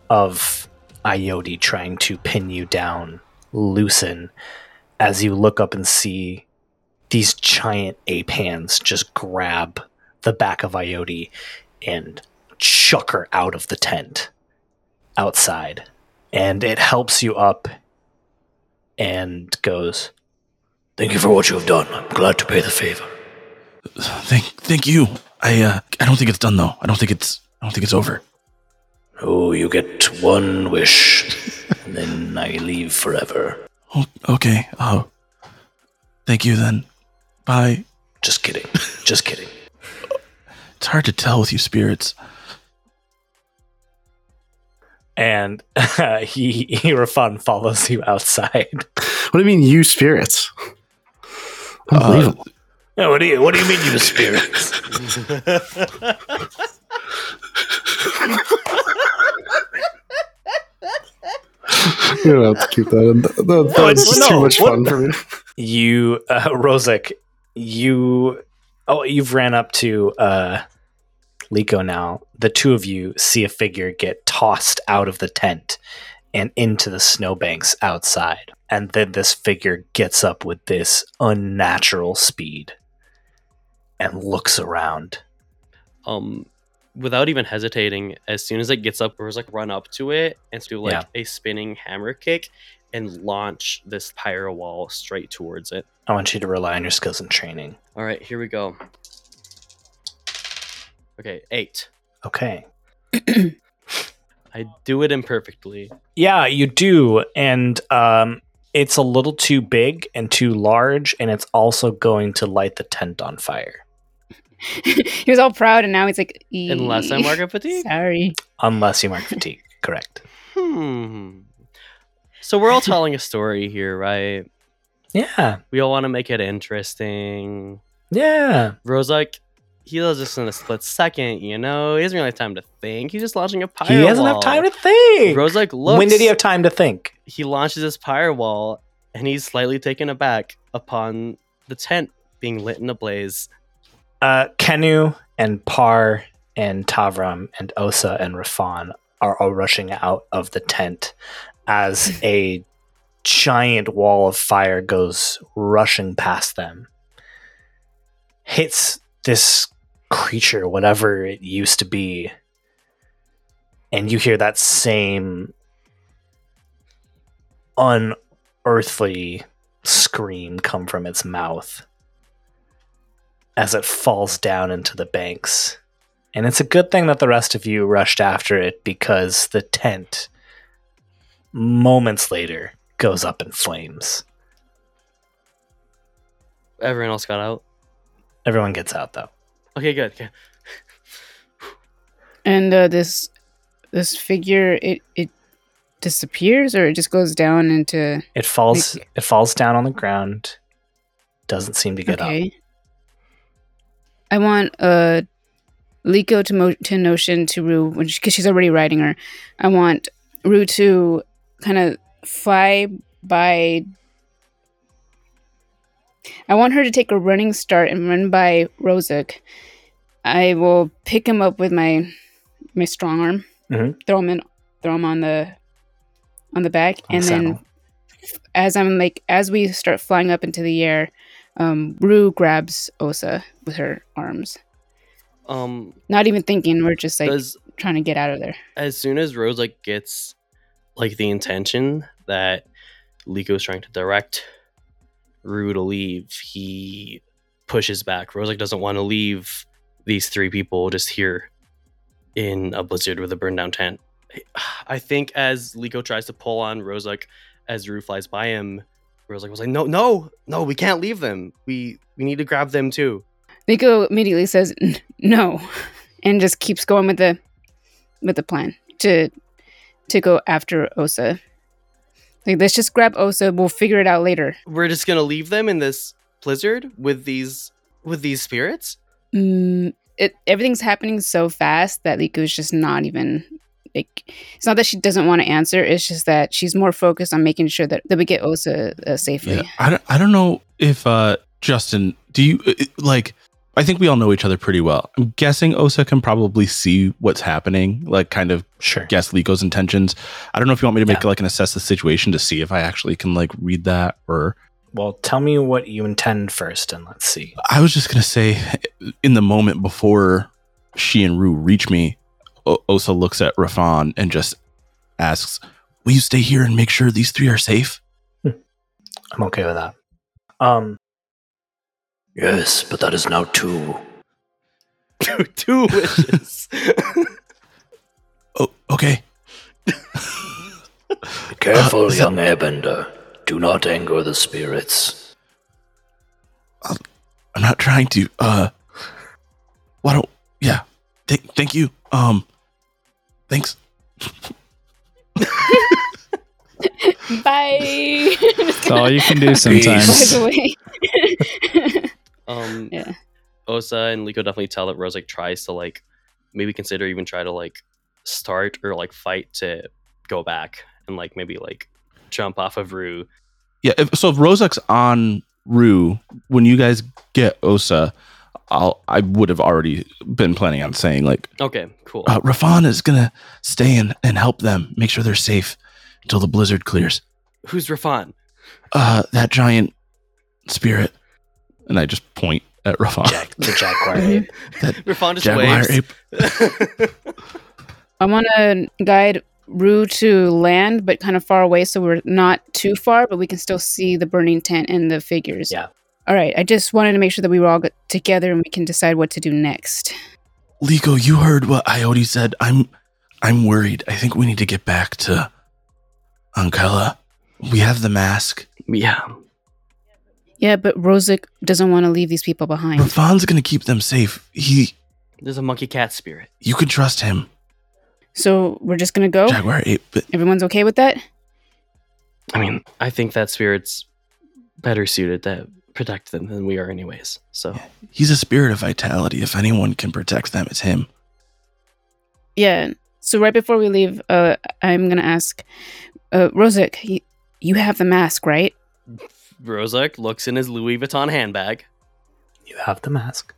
of Ioti trying to pin you down loosen as you look up and see these giant ape hands just grab the back of Ioti and chuck her out of the tent outside. And it helps you up and goes, Thank you for what you have done. I'm glad to pay the favor. Thank thank you. I uh I don't think it's done though. I don't think it's I don't think it's over. Oh, you get one wish, and then I leave forever. Oh, okay. Oh. Thank you then. Bye. Just kidding. Just kidding. It's hard to tell with you spirits. And uh, he, he Rafan follows you outside. What do you mean, you spirits? Unbelievable. Oh, what do you What do you mean, you spirits? you don't have to keep that in. That, that, No, that's it's- just no, too much what- fun for me. you uh Rozuk, you oh you've ran up to uh Leeko now, the two of you see a figure get tossed out of the tent and into the snowbanks outside. And then this figure gets up with this unnatural speed and looks around. Um, without even hesitating, as soon as it gets up, Rozuk run up to it and do like Yeah. a spinning hammer kick and launch this pyro wall straight towards it. I want you to rely on your skills and training. All right, here we go. Okay, eight. Okay. I do it imperfectly. Yeah, you do. And um, it's a little too big and too large, and it's also going to light the tent on fire. he was all proud, and now he's like, Unless I mark a fatigue. Sorry. Unless you mark fatigue. Correct. Hmm. So we're all telling a story here, right? Yeah. We all want to make it interesting. Yeah. Rozuk, he does this in a split second, you know? He doesn't really have time to think. He's just launching a pyro He doesn't have time to think. Rozuk looks. when did he have time to think? He launches his pyro wall, and he's slightly taken aback upon the tent being lit in a blaze. Uh, Kenu and Par and Tavram and Osa and Rafan are all rushing out of the tent as a giant wall of fire goes rushing past them. Hits this creature, whatever it used to be. And you hear that same unearthly scream come from its mouth as it falls down into the banks. And it's a good thing that the rest of you rushed after it because the tent, moments later, goes up in flames. Everyone else got out. Everyone gets out though. Okay, good. Okay. And uh, this this figure, it it disappears, or it just goes down into. It falls. It falls down on the ground. Doesn't seem to get up. okay. I want uh, Leeko to mo- to Notion to Rue because she's already riding her. I want Rue to kind of fly by. I want her to take a running start and run by Rozuk. I will pick him up with my my strong arm, Mhm. throw him in, throw him on the on the back, On and the then as I'm like as we start flying up into the air, um, Rue grabs Osa with her arms. Um, Not even thinking, we're just like does trying to get out of there. as soon as Rozuk gets like the intention that Leeko's trying to direct Rue to leave, he pushes back. Rozuk doesn't want to leave these three people just here in a blizzard with a burned down tent. I think as Leeko tries to pull on Rozuk as Rue flies by him, Rozuk was like, "No, no, no, we can't leave them. We we need to grab them too." Leeko immediately says no, and just keeps going with the with the plan to to go after Osa. Like let's just grab Osa. We'll figure it out later. We're just gonna leave them in this blizzard with these with these spirits. Mm, it everything's happening so fast that Leeko's just not even like. It's not that she doesn't want to answer. It's just that she's more focused on making sure that, that we get Osa uh, safely. Yeah, I don't, I don't know if uh Justin, do you uh, like? I think we all know each other pretty well. I'm guessing Osa can probably see what's happening, like kind of Sure. guess Leeko's intentions. I don't know if you want me to make Yeah. like an assess the situation to see if I actually can like read that or Well, tell me what you intend first, and let's see. I was just gonna say, in the moment before she and Rue reach me, o- Osa looks at Rafan and just asks, "Will you stay here and make sure these three are safe?" I'm okay with that. Um. Yes, but that is now two. two, two wishes. Oh, okay. Be careful, young airbender. Do not anger the spirits. I'm not trying to. Uh, why don't? Yeah. Th- thank you. Um, thanks. Bye. That's all you can do sometimes. away. um, Yeah. Osa and Leeko definitely tell that Rozuk tries to like maybe consider even try to like start or like fight to go back and like maybe like jump off of Rue. Yeah. If, so if Rozuk's on Rue, when you guys get Osa, I'll I would have already been planning on saying like Okay, cool. uh, Rafan is gonna stay and, and help them make sure they're safe until the blizzard clears. Who's Rafan? Uh, that giant spirit, and I just point at Rafan. Jag- the jaguar. Ape. Rafan just Jaguar waves. ape. I want to guide Rue to land, but kind of far away, so we're not too far, but we can still see the burning tent and the figures. Yeah. All right. I just wanted to make sure that we were all together and we can decide what to do next. Leeko, you heard what Ioti said. I'm I'm worried. I think we need to get back to Ankela. We have the mask. yeah. Yeah, but Rozuk doesn't want to leave these people behind. Rafan's gonna keep them safe. He There's a monkey cat spirit. you can trust him. So we're just gonna go. Jaguar ape. But Everyone's okay with that? I mean, I think that spirit's better suited to protect them than we are, anyways. So he's a spirit of vitality. If anyone can protect them, it's him. Yeah. So right before we leave, uh, I'm gonna ask, uh, Rozuk, you, you have the mask, right? Rozuk looks in his Louis Vuitton handbag. You have the mask.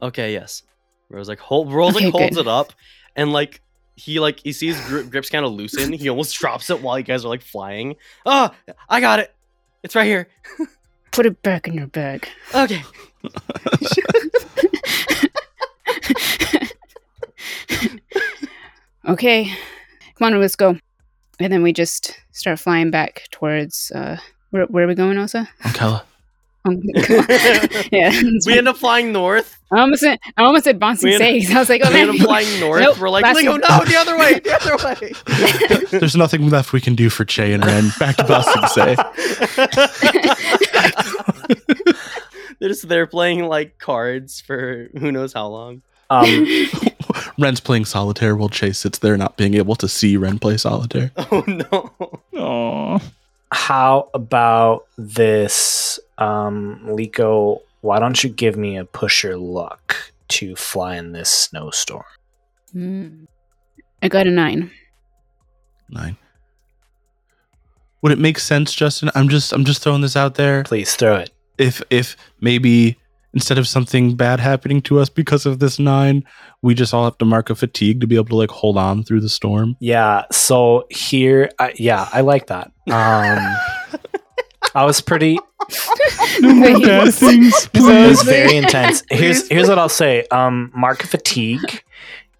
Okay, yes. Rozuk hold Rozuk Okay, holds good. it up, and like he like he sees grip, grips kind of loosen. He almost drops it while you guys are like flying. Ah, I got it. It's right here. Put it back in your bag. Okay. okay. Come on, let's go. And then we just start flying back towards uh where where are we going, Osa? Ankela. Um, yeah. we end up flying north. I almost said I almost said bouncing We sakes. I was like, oh we man. end up flying north. Nope, We're like, last Lego, no, the other way, the other way. There's nothing left we can do for Che and Ren. Back to Ba Sing Se. They're just there playing like cards for who knows how long. Um, Ren's playing solitaire while Che sits there not being able to see Ren play solitaire. Oh no. Oh. How about this, um, Leeko? Why don't you give me a pusher your luck to fly in this snowstorm? Hmm. I got a nine. Nine. Would it make sense, Justin? I'm just I'm just throwing this out there. Please throw it. If if maybe instead of something bad happening to us because of this nine, we just all have to mark a fatigue to be able to like hold on through the storm. Yeah. So here, I, yeah, I like that. Um, I was pretty. Wait. things, It was very intense. Here's here's what I'll say. Um, mark a fatigue,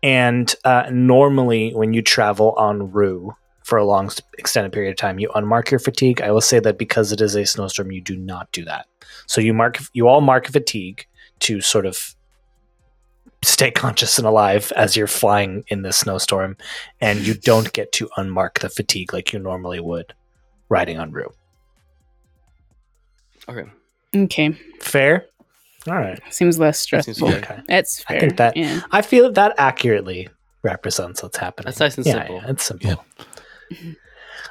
and uh, normally when you travel on route for a long extended period of time, you unmark your fatigue. I will say that because it is a snowstorm, you do not do that. So you mark you all mark fatigue to sort of stay conscious and alive as you're flying in this snowstorm, and you don't get to unmark the fatigue like you normally would riding on route. Okay. Okay. Fair. All right. Seems less That seems stressful. fair. Okay. I think that- yeah. I feel that accurately represents what's happening. That's nice and yeah, simple. Yeah, it's simple.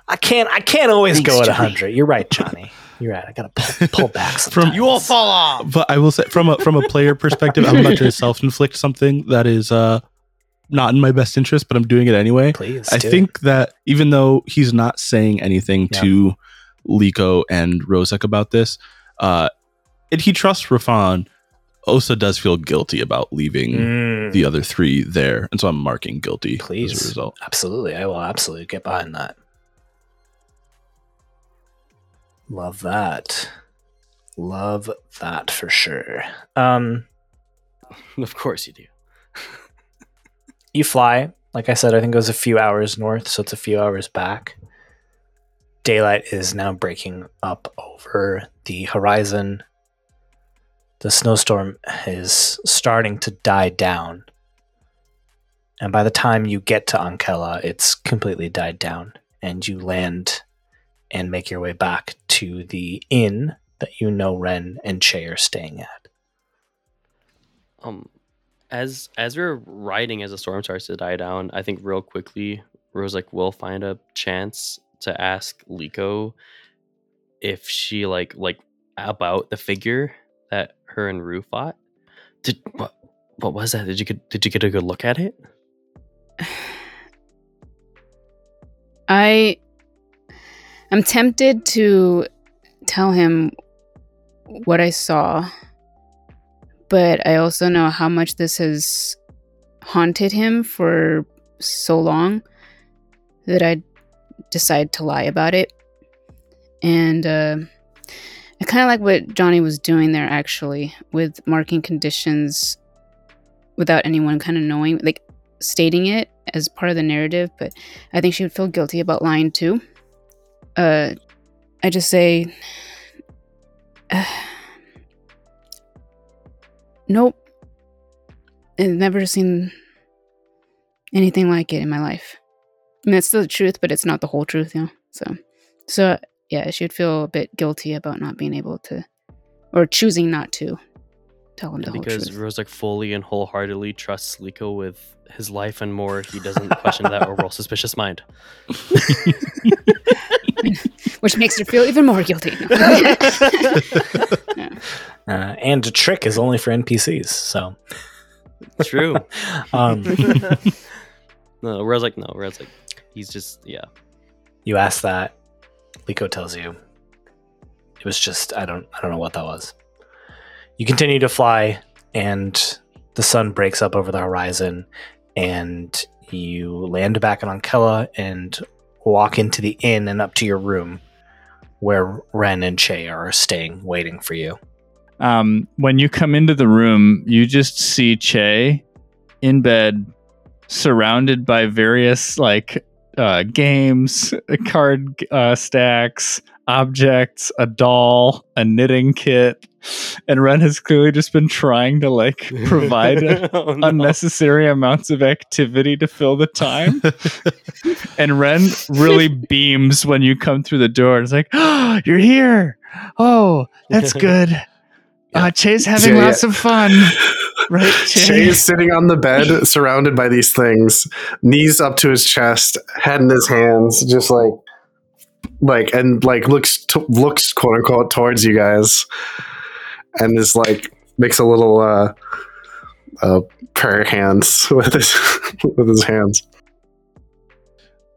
I can't. I can't always Thanks, go at Johnny. hundred. You're right, Johnny. You're right. I gotta pull, pull back. From- You will fall off. But I will say from a from a player perspective, I'm about to self inflict something that is uh not in my best interest, but I'm doing it anyway. Please. I do it. think that even though he's not saying anything Yeah. to Leeko and Rozuk about this, uh, and he trusts Rafan, Osa does feel guilty about leaving Mm, the other three there, and so I'm marking guilty Please. as a result. absolutely. I will absolutely get behind that. Love that. Love that for sure. Um, Of course you do. you fly. Like I said, I think it was a few hours north, so it's a few hours back. Daylight is now breaking up over the horizon. The snowstorm is starting to die down. And by the time you get to Ankela, it's completely died down. And you land and make your way back to the inn that you know Ren and Che are staying at. Um, as as we're riding, as the storm starts to die down, I think real quickly, Rozuk will find a chance to ask Leeko if she like like about the figure her and Rue fought. Did what? What was that? Did you get did you get a good look at it? I I'm tempted to tell him what I saw, but I also know how much this has haunted him for so long that I decide to lie about it. And uh, kind of like what Johnny was doing there, actually, with marking conditions without anyone kind of knowing, like stating it as part of the narrative. But I think she would feel guilty about lying too. Uh, I just say, nope. I've never seen anything like it in my life. I mean, still the truth, but it's not the whole truth, you know. So, so yeah, she would feel a bit guilty about not being able to, or choosing not to, tell him the whole because truth. Rozuk fully and wholeheartedly trusts Leeko with his life and more. He doesn't question that or roll suspicious mind. Which makes her feel even more guilty. Yeah. Uh, and a trick is only for NPCs. So, True. um, no, Rozuk, no, Rozuk. He's just, yeah. you ask that, Leeko tells you it was just I don't I don't know what that was. You continue to fly, and the sun breaks up over the horizon, and you land back in Ankela and walk into the inn and up to your room, where Ren and Che are staying, waiting for you. Um, when you come into the room, you just see Che in bed, surrounded by various like uh, games, card uh, stacks, objects, a doll, a knitting kit, and Ren has clearly just been trying to like provide Oh, no. unnecessary amounts of activity to fill the time. and Ren really beams when you come through the door. It's like, oh, you're here. Oh, that's good. Uh, Che's having Yeah, lots of fun. Right, Shay is sitting on the bed, surrounded by these things, knees up to his chest, head in his hands, just like, like, and like looks to, looks quote unquote towards you guys, and is like makes a little uh, uh prayer hands with his with his hands.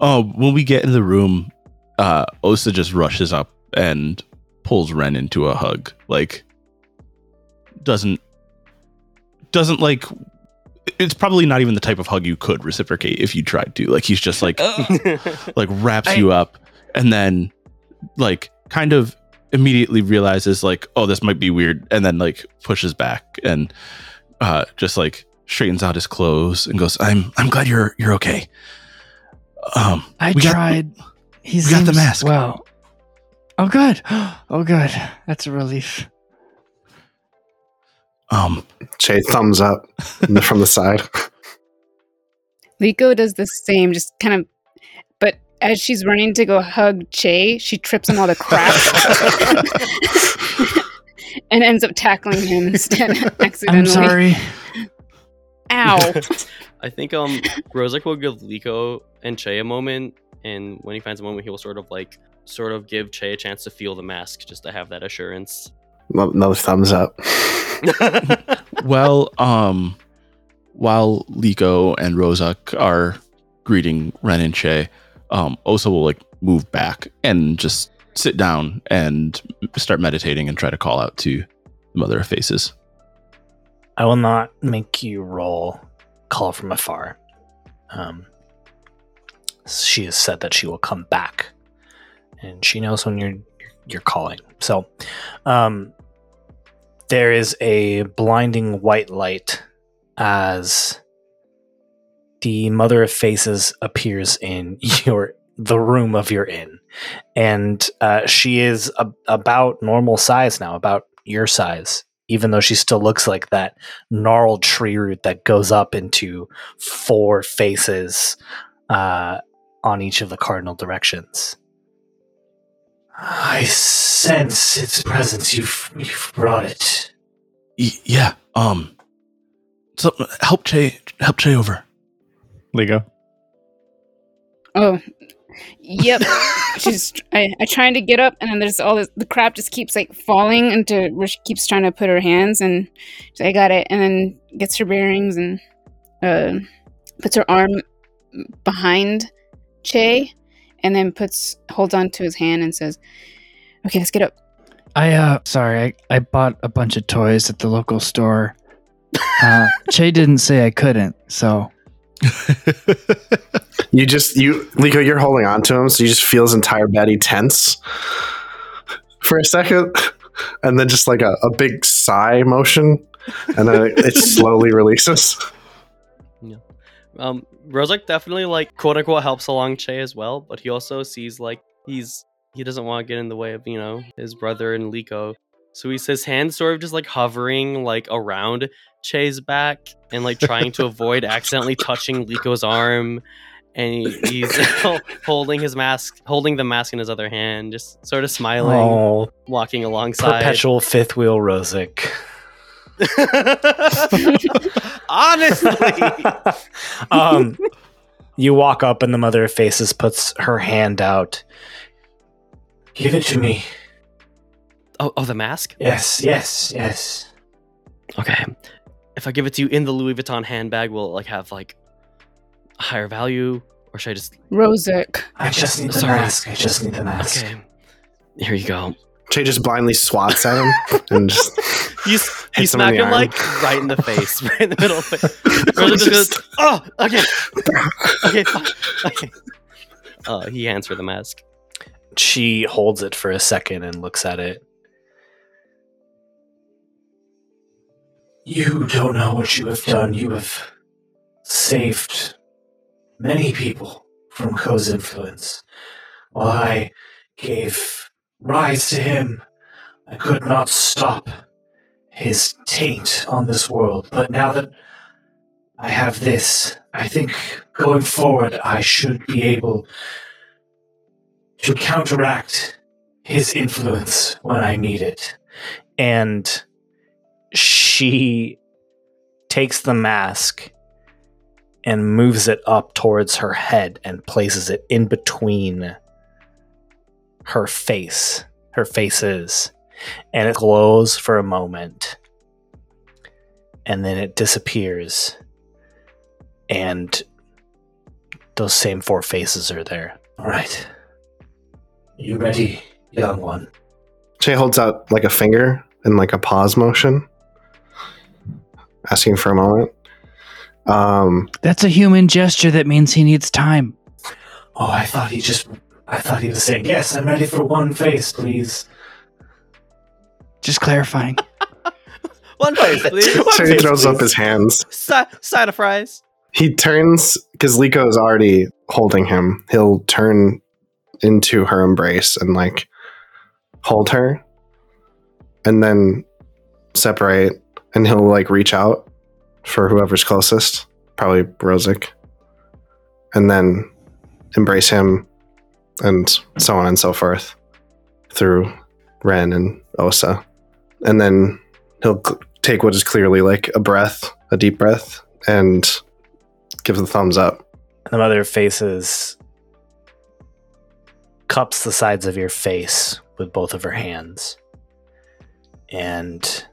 Oh, when we get in the room, uh, Osa just rushes up and pulls Ren into a hug. Like, doesn't doesn't like. It's probably not even the type of hug you could reciprocate if you tried to. Like, he's just like like wraps I- you up, and then like kind of immediately realizes like, oh, this might be weird, and then like pushes back and uh, just like straightens out his clothes and goes, "I'm I'm glad you're you're okay." Um, I we got- tried. he we got the mask. Well, oh good. Oh good. That's a relief. Um, Shay thumbs up from the side. Leeko does the same, just kind of, but as she's running to go hug Che, she trips on all the crap and ends up tackling him instead accidentally. I'm sorry. Ow. I think um Rozuk will give Leeko and Che a moment, and when he finds a moment, he will sort of like sort of give Che a chance to feel the mask, just to have that assurance. Another thumbs up. well, um, while Leeko and Rozuk are greeting Ren and Che, um, Osa will like move back and just sit down and start meditating and try to call out to the Mother of Faces. I will not make you roll call from afar. Um, she has said that she will come back, and she knows when you're you're calling. So, um, there is a blinding white light as the Mother of Faces appears in your the room of your inn, and uh, she is a, about normal size now, about your size, even though she still looks like that gnarled tree root that goes up into four faces uh, on each of the cardinal directions. I sense its presence. You've, you've brought it. Y- yeah. Um. So help Che help Che over. Leeko. Oh, yep. She's. I, I trying to get up, and then there's all this. The crap just keeps like falling into where she keeps trying to put her hands, and she's like, I got it, and then gets her bearings and uh, puts her arm behind Che, and then puts holds on to his hand and says, "Okay, let's get up." I uh sorry, I, I bought a bunch of toys at the local store. Uh, Che didn't say I couldn't, so You just you Leeko, you're holding on to him, so you just feel his entire body tense for a second, and then just like a, a big sigh motion, and then it, it slowly releases. Yeah. Um, Rozuk definitely like quote unquote helps along Che as well, but he also sees like he's he doesn't want to get in the way of you know his brother and Leeko, so he's his hands sort of just like hovering like around Che's back and like trying to avoid accidentally touching Leeko's arm, and he, he's holding his mask, holding the mask in his other hand, just sort of smiling, Oh, walking alongside. perpetual fifth wheel Rozuk. Honestly, um, you walk up and the mother of faces puts her hand out. Give it to me. oh, oh, the mask. Yes, yes, yes. Okay. If I give it to you in the Louis Vuitton handbag, will it like have like a higher value, or should I just? Rozuk. I just need the Sorry. mask. I just need the mask. Okay. Here you go. Che just blindly swats at him and just You, s- you Hits him in the him arm. like right in the face, right in the middle of it. Rosa just goes, oh, okay, okay, fine, okay. Uh, he hands her the mask. She holds it for a second and looks at it. You don't know what you have done. You have saved many people from Koh's influence. While I gave rise to him, I could not stop his taint on this world. But now that I have this, I think going forward, I should be able to counteract his influence when I need it. And she takes the mask and moves it up towards her head and places it in between her face, her faces. And it glows for a moment. And then it disappears. And those same four faces are there. All right. You ready, young one? Che holds out like a finger in like a pause motion, asking for a moment. Um, that's a human gesture that means he needs time. Oh, I thought he just. I thought he was saying, yes, I'm ready for one face, please. Just clarifying. One face, please. One so he face, throws up his hands. Si- side of fries. He turns because Leeko is already holding him. He'll turn into her embrace and like hold her, and then separate. And he'll like reach out for whoever's closest, probably Rozuk, and then embrace him, and so on and so forth through Ren and Osa, and then he'll take what is clearly like a breath, a deep breath, and give the thumbs up. And the mother of faces cups the sides of your face with both of her hands. And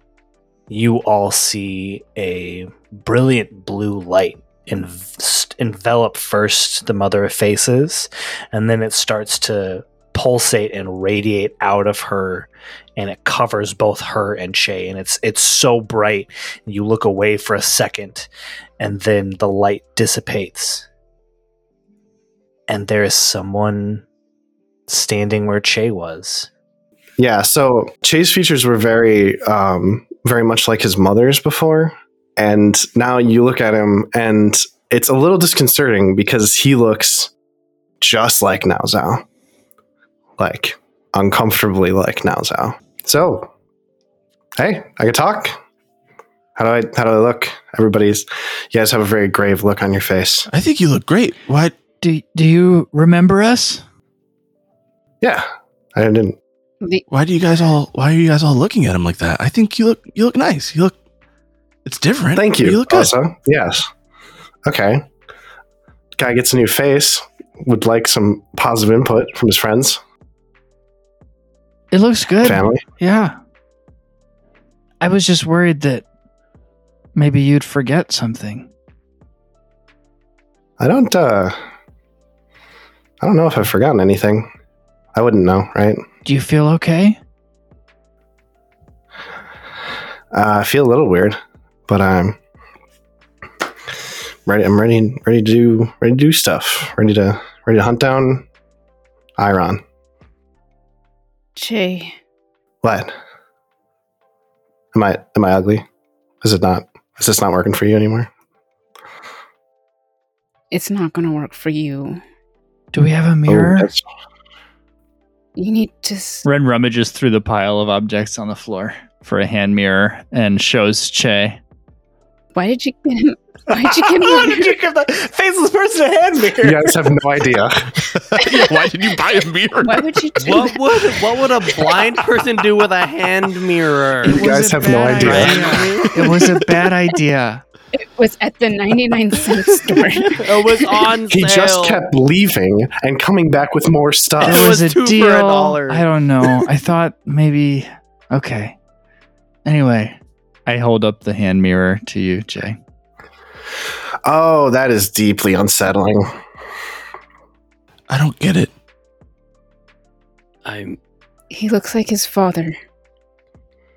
you all see a brilliant blue light env- envelop first the mother of faces, and then it starts to pulsate and radiate out of her and it covers both her and Shay and it's it's so bright. You look away for a second and then the light dissipates. And there is someone standing where Che was. Yeah, so Che's features were very, um, very much like his mother's before, and now you look at him, and it's a little disconcerting because he looks just like Now Zhao, like uncomfortably like Now Zhao. So, hey, I can talk. How do I? How do I look? Everybody's. You guys have a very grave look on your face. I think you look great. What Do do you remember us? Yeah, I didn't. The, Why do you guys all? Why are you guys all looking at him like that? I think you look. You look nice. You look. It's different. Thank you. You look good. Also, yes. Okay. Guy gets a new face. Would like some positive input from his friends, It looks good. family. Yeah. I was just worried that maybe you'd forget something. I don't. uh I don't know if I've forgotten anything. I wouldn't know, right? Do you feel okay? Uh, I feel a little weird. but I'm ready. I'm ready. Ready to do. Ready to do stuff. Ready to ready to hunt down Iron. Jay, What? Am I am I ugly? Is it not? Is this not working for you anymore? it's not gonna work for you. Do we have a Oh, mirror? that's- You need to. s- Ren rummages through the pile of objects on the floor for a hand mirror and shows Che. Why did you get him? Why did you give Why him? did you give the faceless person a hand mirror? you guys have no idea. Yeah, why did you buy a mirror? Why would you do What that? would what would a blind person do with a hand mirror? You guys have no idea. It was a bad idea. It was at the 99 cent store. It was on He sale. just kept leaving and coming back with more stuff. It It was was, two a for a deal. dollar. I don't know. I thought maybe. Okay. Anyway, I hold up the hand mirror to you, Jay. Oh, that is deeply unsettling. I don't get it. I'm he looks like his father.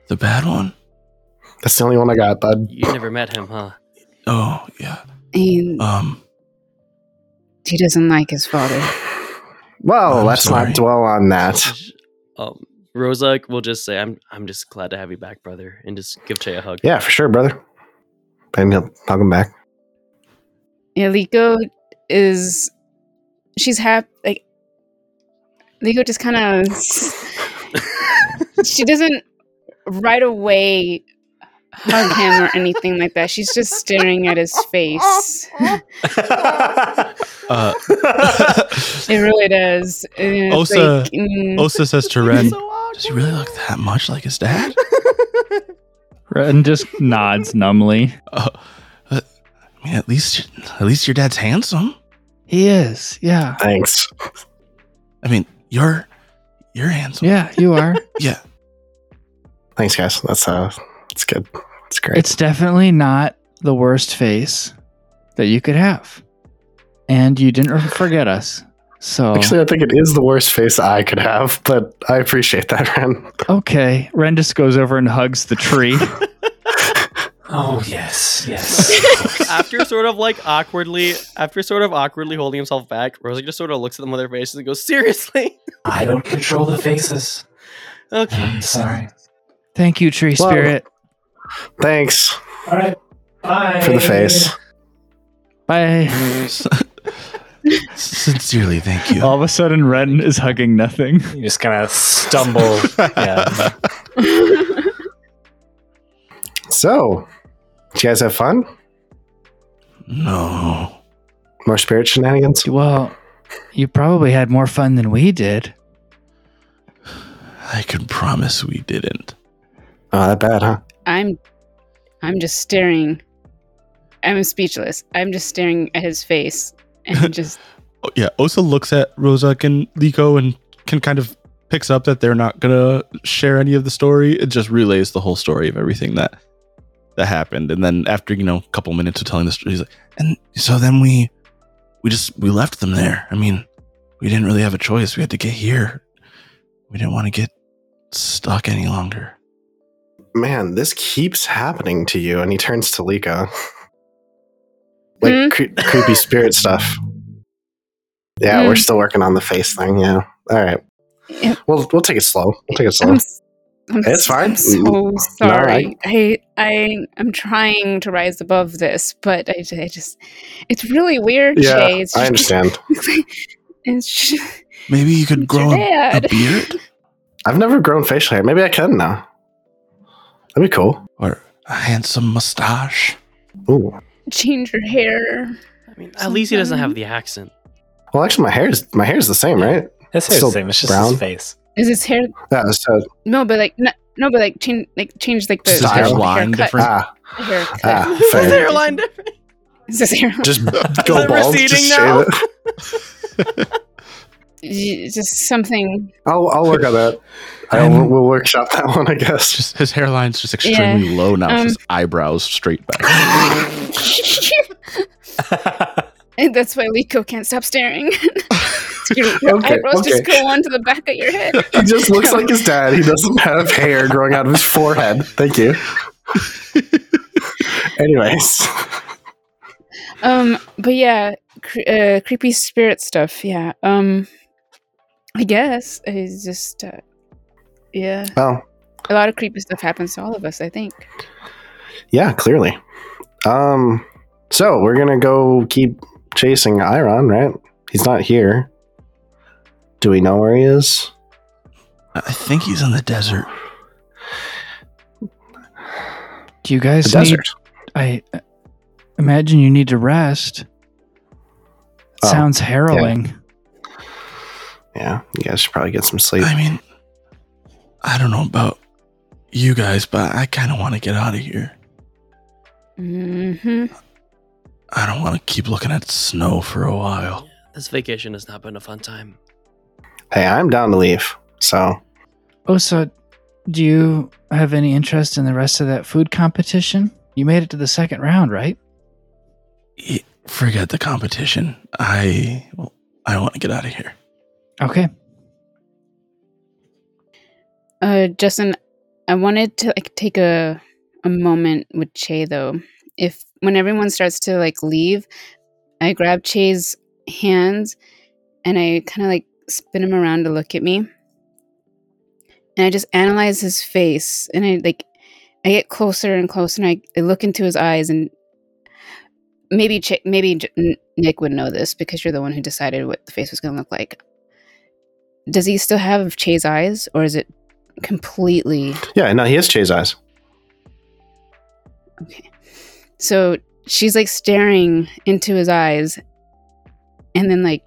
The bad one? That's the only one I got, bud. you never met him, huh? Oh, yeah. And Um, he doesn't like his father. Well, I'm let's sorry. not dwell on that. Um, Rosa will just say, "I'm I'm just glad to have you back, brother," and just give Che a hug. Yeah, for sure, brother. And he'll hug him back. Yeah, is. She's happy. Like, Leeko just kind of. she doesn't right away hug him or anything like that. She's just staring at his face. uh, It really does. It's Osa- like, mm, Osa says to Ren, So. Does he really look that much like his dad? Ren just nods numbly. Uh, uh, I mean, at least, at least your dad's handsome. He is. Yeah. Thanks. I mean, you're, you're handsome. Yeah, you are. Yeah. Thanks, guys. That's uh, that's good. It's great. it's definitely not the worst face that you could have. And you didn't forget us. So, Actually, I think it is the worst face I could have, but I appreciate that, Ren. okay. Ren just goes over and hugs the tree. Oh, oh yes, yes. after sort of like awkwardly, after sort of awkwardly holding himself back, Rosie just sort of looks at them with their faces and goes, "Seriously? I don't control the faces. Okay." I'm sorry. Thank you, tree Well- spirit. Thanks All right. Bye. for the face. Bye. Sincerely, thank you. All of a sudden, Ren is hugging nothing. You just kind of stumble. yeah. So, did you guys have fun? No. More spirit shenanigans? Well, you probably had more fun than we did. I can promise we didn't. Oh, that bad, huh? I'm, I'm just staring. I'm speechless. I'm just staring at his face and just Oh, yeah, Osa looks at Rozuk and Leeko and can kind of picks up that they're not gonna share any of the story. It just relays the whole story of everything that that happened. And then after you know a couple minutes of telling the story, he's like, and so then we we just we left them there. I mean, we didn't really have a choice. We had to get here. We didn't want to get stuck any longer. Man, this keeps happening to you. And he turns to Leeko. like Hmm? cre- creepy spirit stuff. Yeah, we're Hmm. still working on the face thing. Yeah. All right. Yeah. We'll we'll take it slow. We'll take it slow. I'm, s- I'm It's s- fine. I'm so sorry. I I I'm trying to rise above this, but I, I just it's really weird, yeah, Shay. It's I just- understand. it's just, Maybe you could grow a, a beard I've never grown facial hair. Maybe I can now. That'd be cool. or a handsome mustache. Ooh. change your hair. I mean, at least he doesn't have the accent. Well, actually, my hair is my hair is the same, right? His hair's Still the same. It's just brown? his face. Is his hair Yeah. So no, but like no, no but like change like change like the, Just his hairline different? ah haircut. ah Is his fair. hairline different? Is his hair Just go it bald. Just now? shave it. just something? I'll I'll work on that. I Um, will, we'll workshop that one, I guess. Just his hairline's just extremely low now. um, his eyebrows straight back. And that's why Leeko can't stop staring. your Okay, eyebrows just go onto the back of your head. He just looks like his dad. He doesn't have hair growing out of his forehead. Thank you. Anyways, Um, but yeah, cre- uh, creepy spirit stuff. Yeah. Um, I guess it's just uh, yeah. well, A lot of creepy stuff happens to all of us. I think. yeah, clearly. Um, so we're gonna go keep chasing Iron, right? He's not here. Do we know where he is? I think he's in the desert. Do you guys The need? desert. I uh, imagine you need to rest. Oh, Sounds harrowing. Yeah, you guys should probably get some sleep. I mean, I don't know about you guys, but I kind of want to get out of here. hmm I don't want to keep looking at snow for a while. This vacation has not been a fun time. Hey, I'm down to leave. So Osa, do you have any interest in the rest of that food competition? You made it to the second round, right? Y- Forget the competition. I well, I want to get out of here. Okay. Uh, Justin, I wanted to like take a a moment with Che though. If when everyone starts to like leave, I grab Che's hands and I kind of like spin him around to look at me, and I just analyze his face, and I like I get closer and closer, and I, I look into his eyes, and maybe che, maybe J- Nick would know this because you're the one who decided what the face was going to look like. Does he still have Che's eyes, or is it completely yeah, no, he has Che's eyes. okay? So she's like staring into his eyes, and then like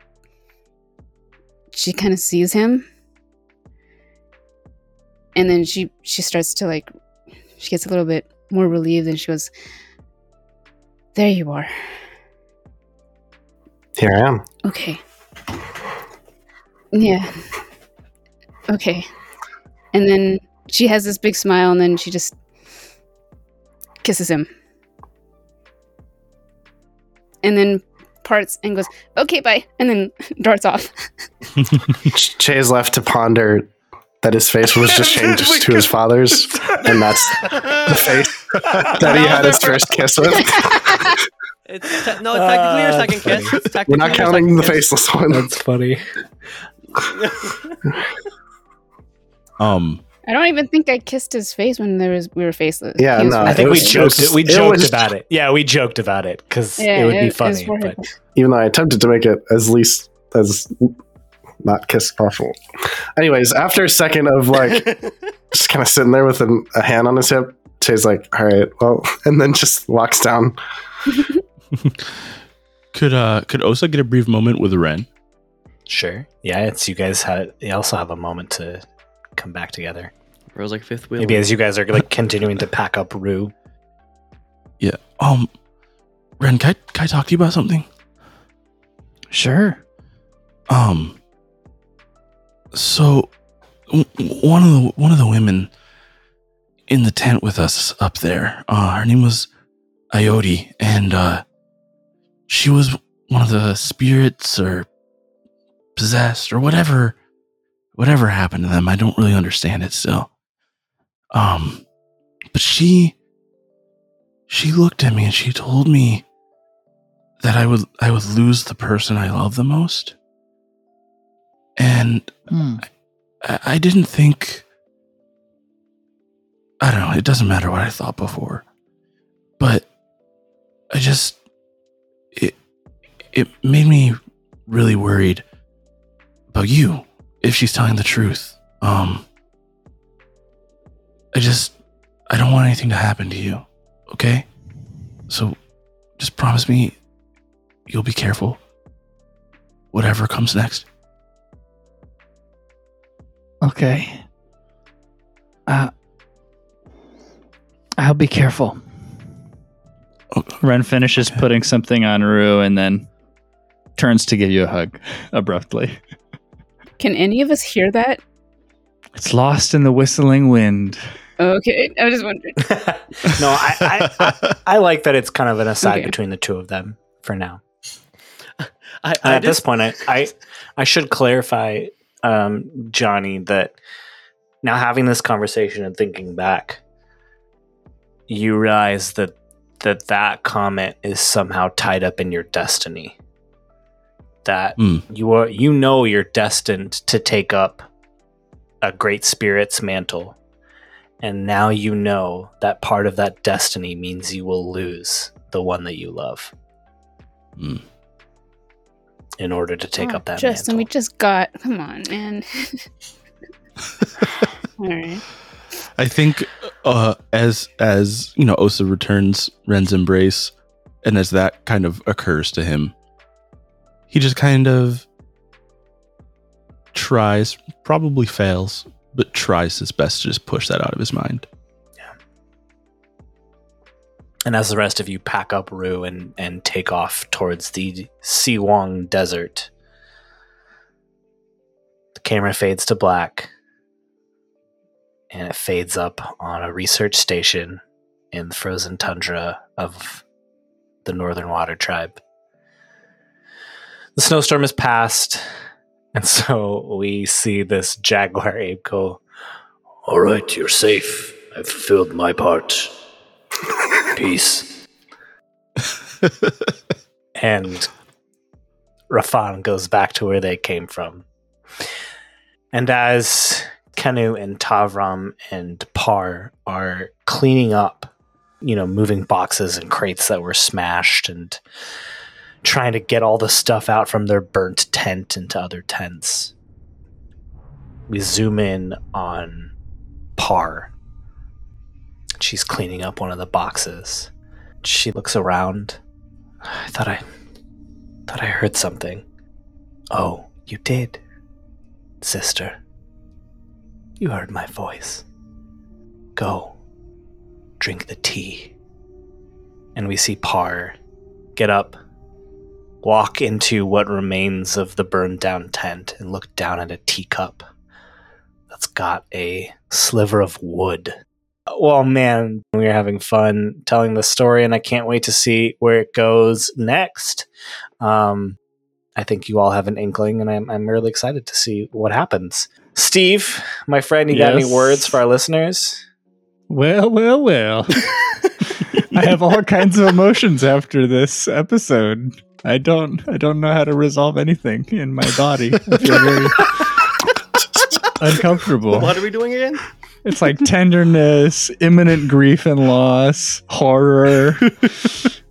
she kind of sees him, and then she she starts to like she gets a little bit more relieved, and she goes, "There you are. Here I am. Okay. Yeah. Okay. And then she has this big smile, and then she just kisses him. And then parts and goes, okay, bye. And then darts off. Ch- Che's left to ponder that his face was just changed to his father's, and that's the face that he had his first kiss with. It's te- no, it's technically your Ah, second that's kiss. It's We're not your counting the kiss. faceless one. That's funny. Um, I don't even think I kissed his face when there was we were faceless. Yeah, He was no, I think it we joked. it was- we it joked was- about it. Yeah, we joked about it because Yeah, it would be it- it was funny. But Even though I attempted to make it as least as not kiss possible. Anyways, after a second of like just kind of sitting there with an, a hand on his hip, Che's like, "All right, well," and then just walks down. could uh could Osa get a brief moment with Ren? sure, yeah, it's you guys had. You also have a moment to come back together. Rose like fifth wheel. Maybe as you guys are like continuing to pack up Rue. Yeah. Um, Ren, can I, can I talk to you about something? Sure. Um. So, w- one of the one of the women in the tent with us up there, uh, her name was Ioti, and uh, she was one of the spirits or possessed or whatever, whatever happened to them. I don't really understand it still. Um, but she she looked at me and she told me that I would I would lose the person I love the most. And Hmm. I, I didn't think I don't know, it doesn't matter what I thought before. But I just it it made me really worried about you if she's telling the truth. Um I just I don't want anything to happen to you. Okay? So just promise me you'll be careful. Whatever comes next. Okay. Uh, I'll be careful. Oh, Ren finishes Okay. putting something on Rue and then turns to give you a hug abruptly. Can any of us hear that? It's lost in the whistling wind. Okay, I was just wondering. no, I, I, I, I like that it's kind of an aside Okay. between the two of them for now. I, I at this point, I, I, I should clarify, um, Johnny, that now having this conversation and thinking back, you realize that that that comment is somehow tied up in your destiny. That Mm. you are you know you're destined to take up a great spirit's mantle. And now you know that part of that destiny means you will lose the one that you love Mm. in order to take Oh, up that mantle Justin, we just got. Come on, man. All right. I think uh, as as you know, Osa returns Ren's embrace, and as that kind of occurs to him, he just kind of tries, probably fails, but tries his best to just push that out of his mind. Yeah. And as the rest of you pack up Rue and, and take off towards the Si Wong Desert, the camera fades to black and it fades up on a research station in the frozen tundra of the Northern Water Tribe. The snowstorm has passed, and so we see this jaguar ape go, All right, you're safe. I've fulfilled my part. Peace. and Rafan goes back to where they came from. And as Kenu and Tavram and Par are cleaning up, you know, moving boxes and crates that were smashed and trying to get all the stuff out from their burnt tent into other tents, we zoom in on Par. She's cleaning up one of the boxes. She looks around. I thought I thought I heard something. Oh, you did, sister. You heard my voice. Go. Drink the tea. And we see Par get up, walk into what remains of the burned down tent, and look down at a teacup that's got a sliver of wood. Well, man, we are having fun telling the story, and I can't wait to see where it goes next. Um, I think you all have an inkling, and I'm, I'm really excited to see what happens. Steve, my friend, you got any words for our listeners? Well, well, well. I have all kinds of emotions after this episode. I don't I don't know how to resolve anything in my body. I feel very uncomfortable. What are we doing again? It's like tenderness, imminent grief and loss, horror.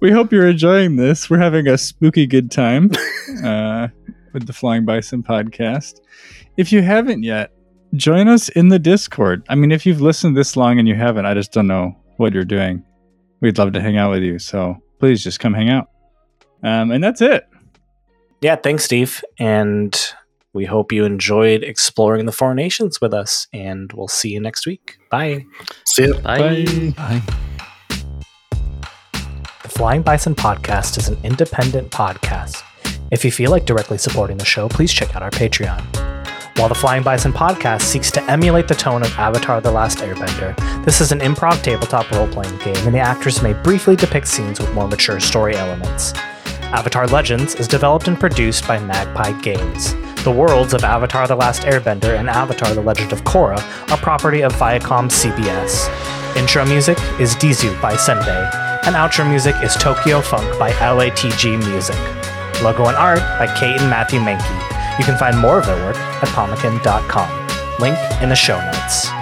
we hope you're enjoying this. We're having a spooky good time uh, with the Flying Bison podcast. If you haven't yet, join us in the Discord. I mean, if you've listened this long and you haven't, I just don't know what you're doing. We'd love to hang out with you. So please just come hang out. Um, and that's it. Yeah, thanks, Steve. And we hope you enjoyed exploring the four nations with us. And we'll see you next week. Bye. See ya. Bye. Bye. The Flying Bison podcast is an independent podcast. If you feel like directly supporting the show, please check out our Patreon. While the Flying Bison podcast seeks to emulate the tone of Avatar The Last Airbender, this is an improv tabletop role playing game, and the actors may briefly depict scenes with more mature story elements. Avatar Legends is developed and produced by Magpie Games. The worlds of Avatar The Last Airbender and Avatar The Legend of Korra are property of Viacom CBS. Intro music is Dizu by Senbei, and outro music is Tokyo Funk by LATG Music. Logo and art by Cate and Matthew Mahnke. You can find more of their work at pomekin.com. Link in the show notes.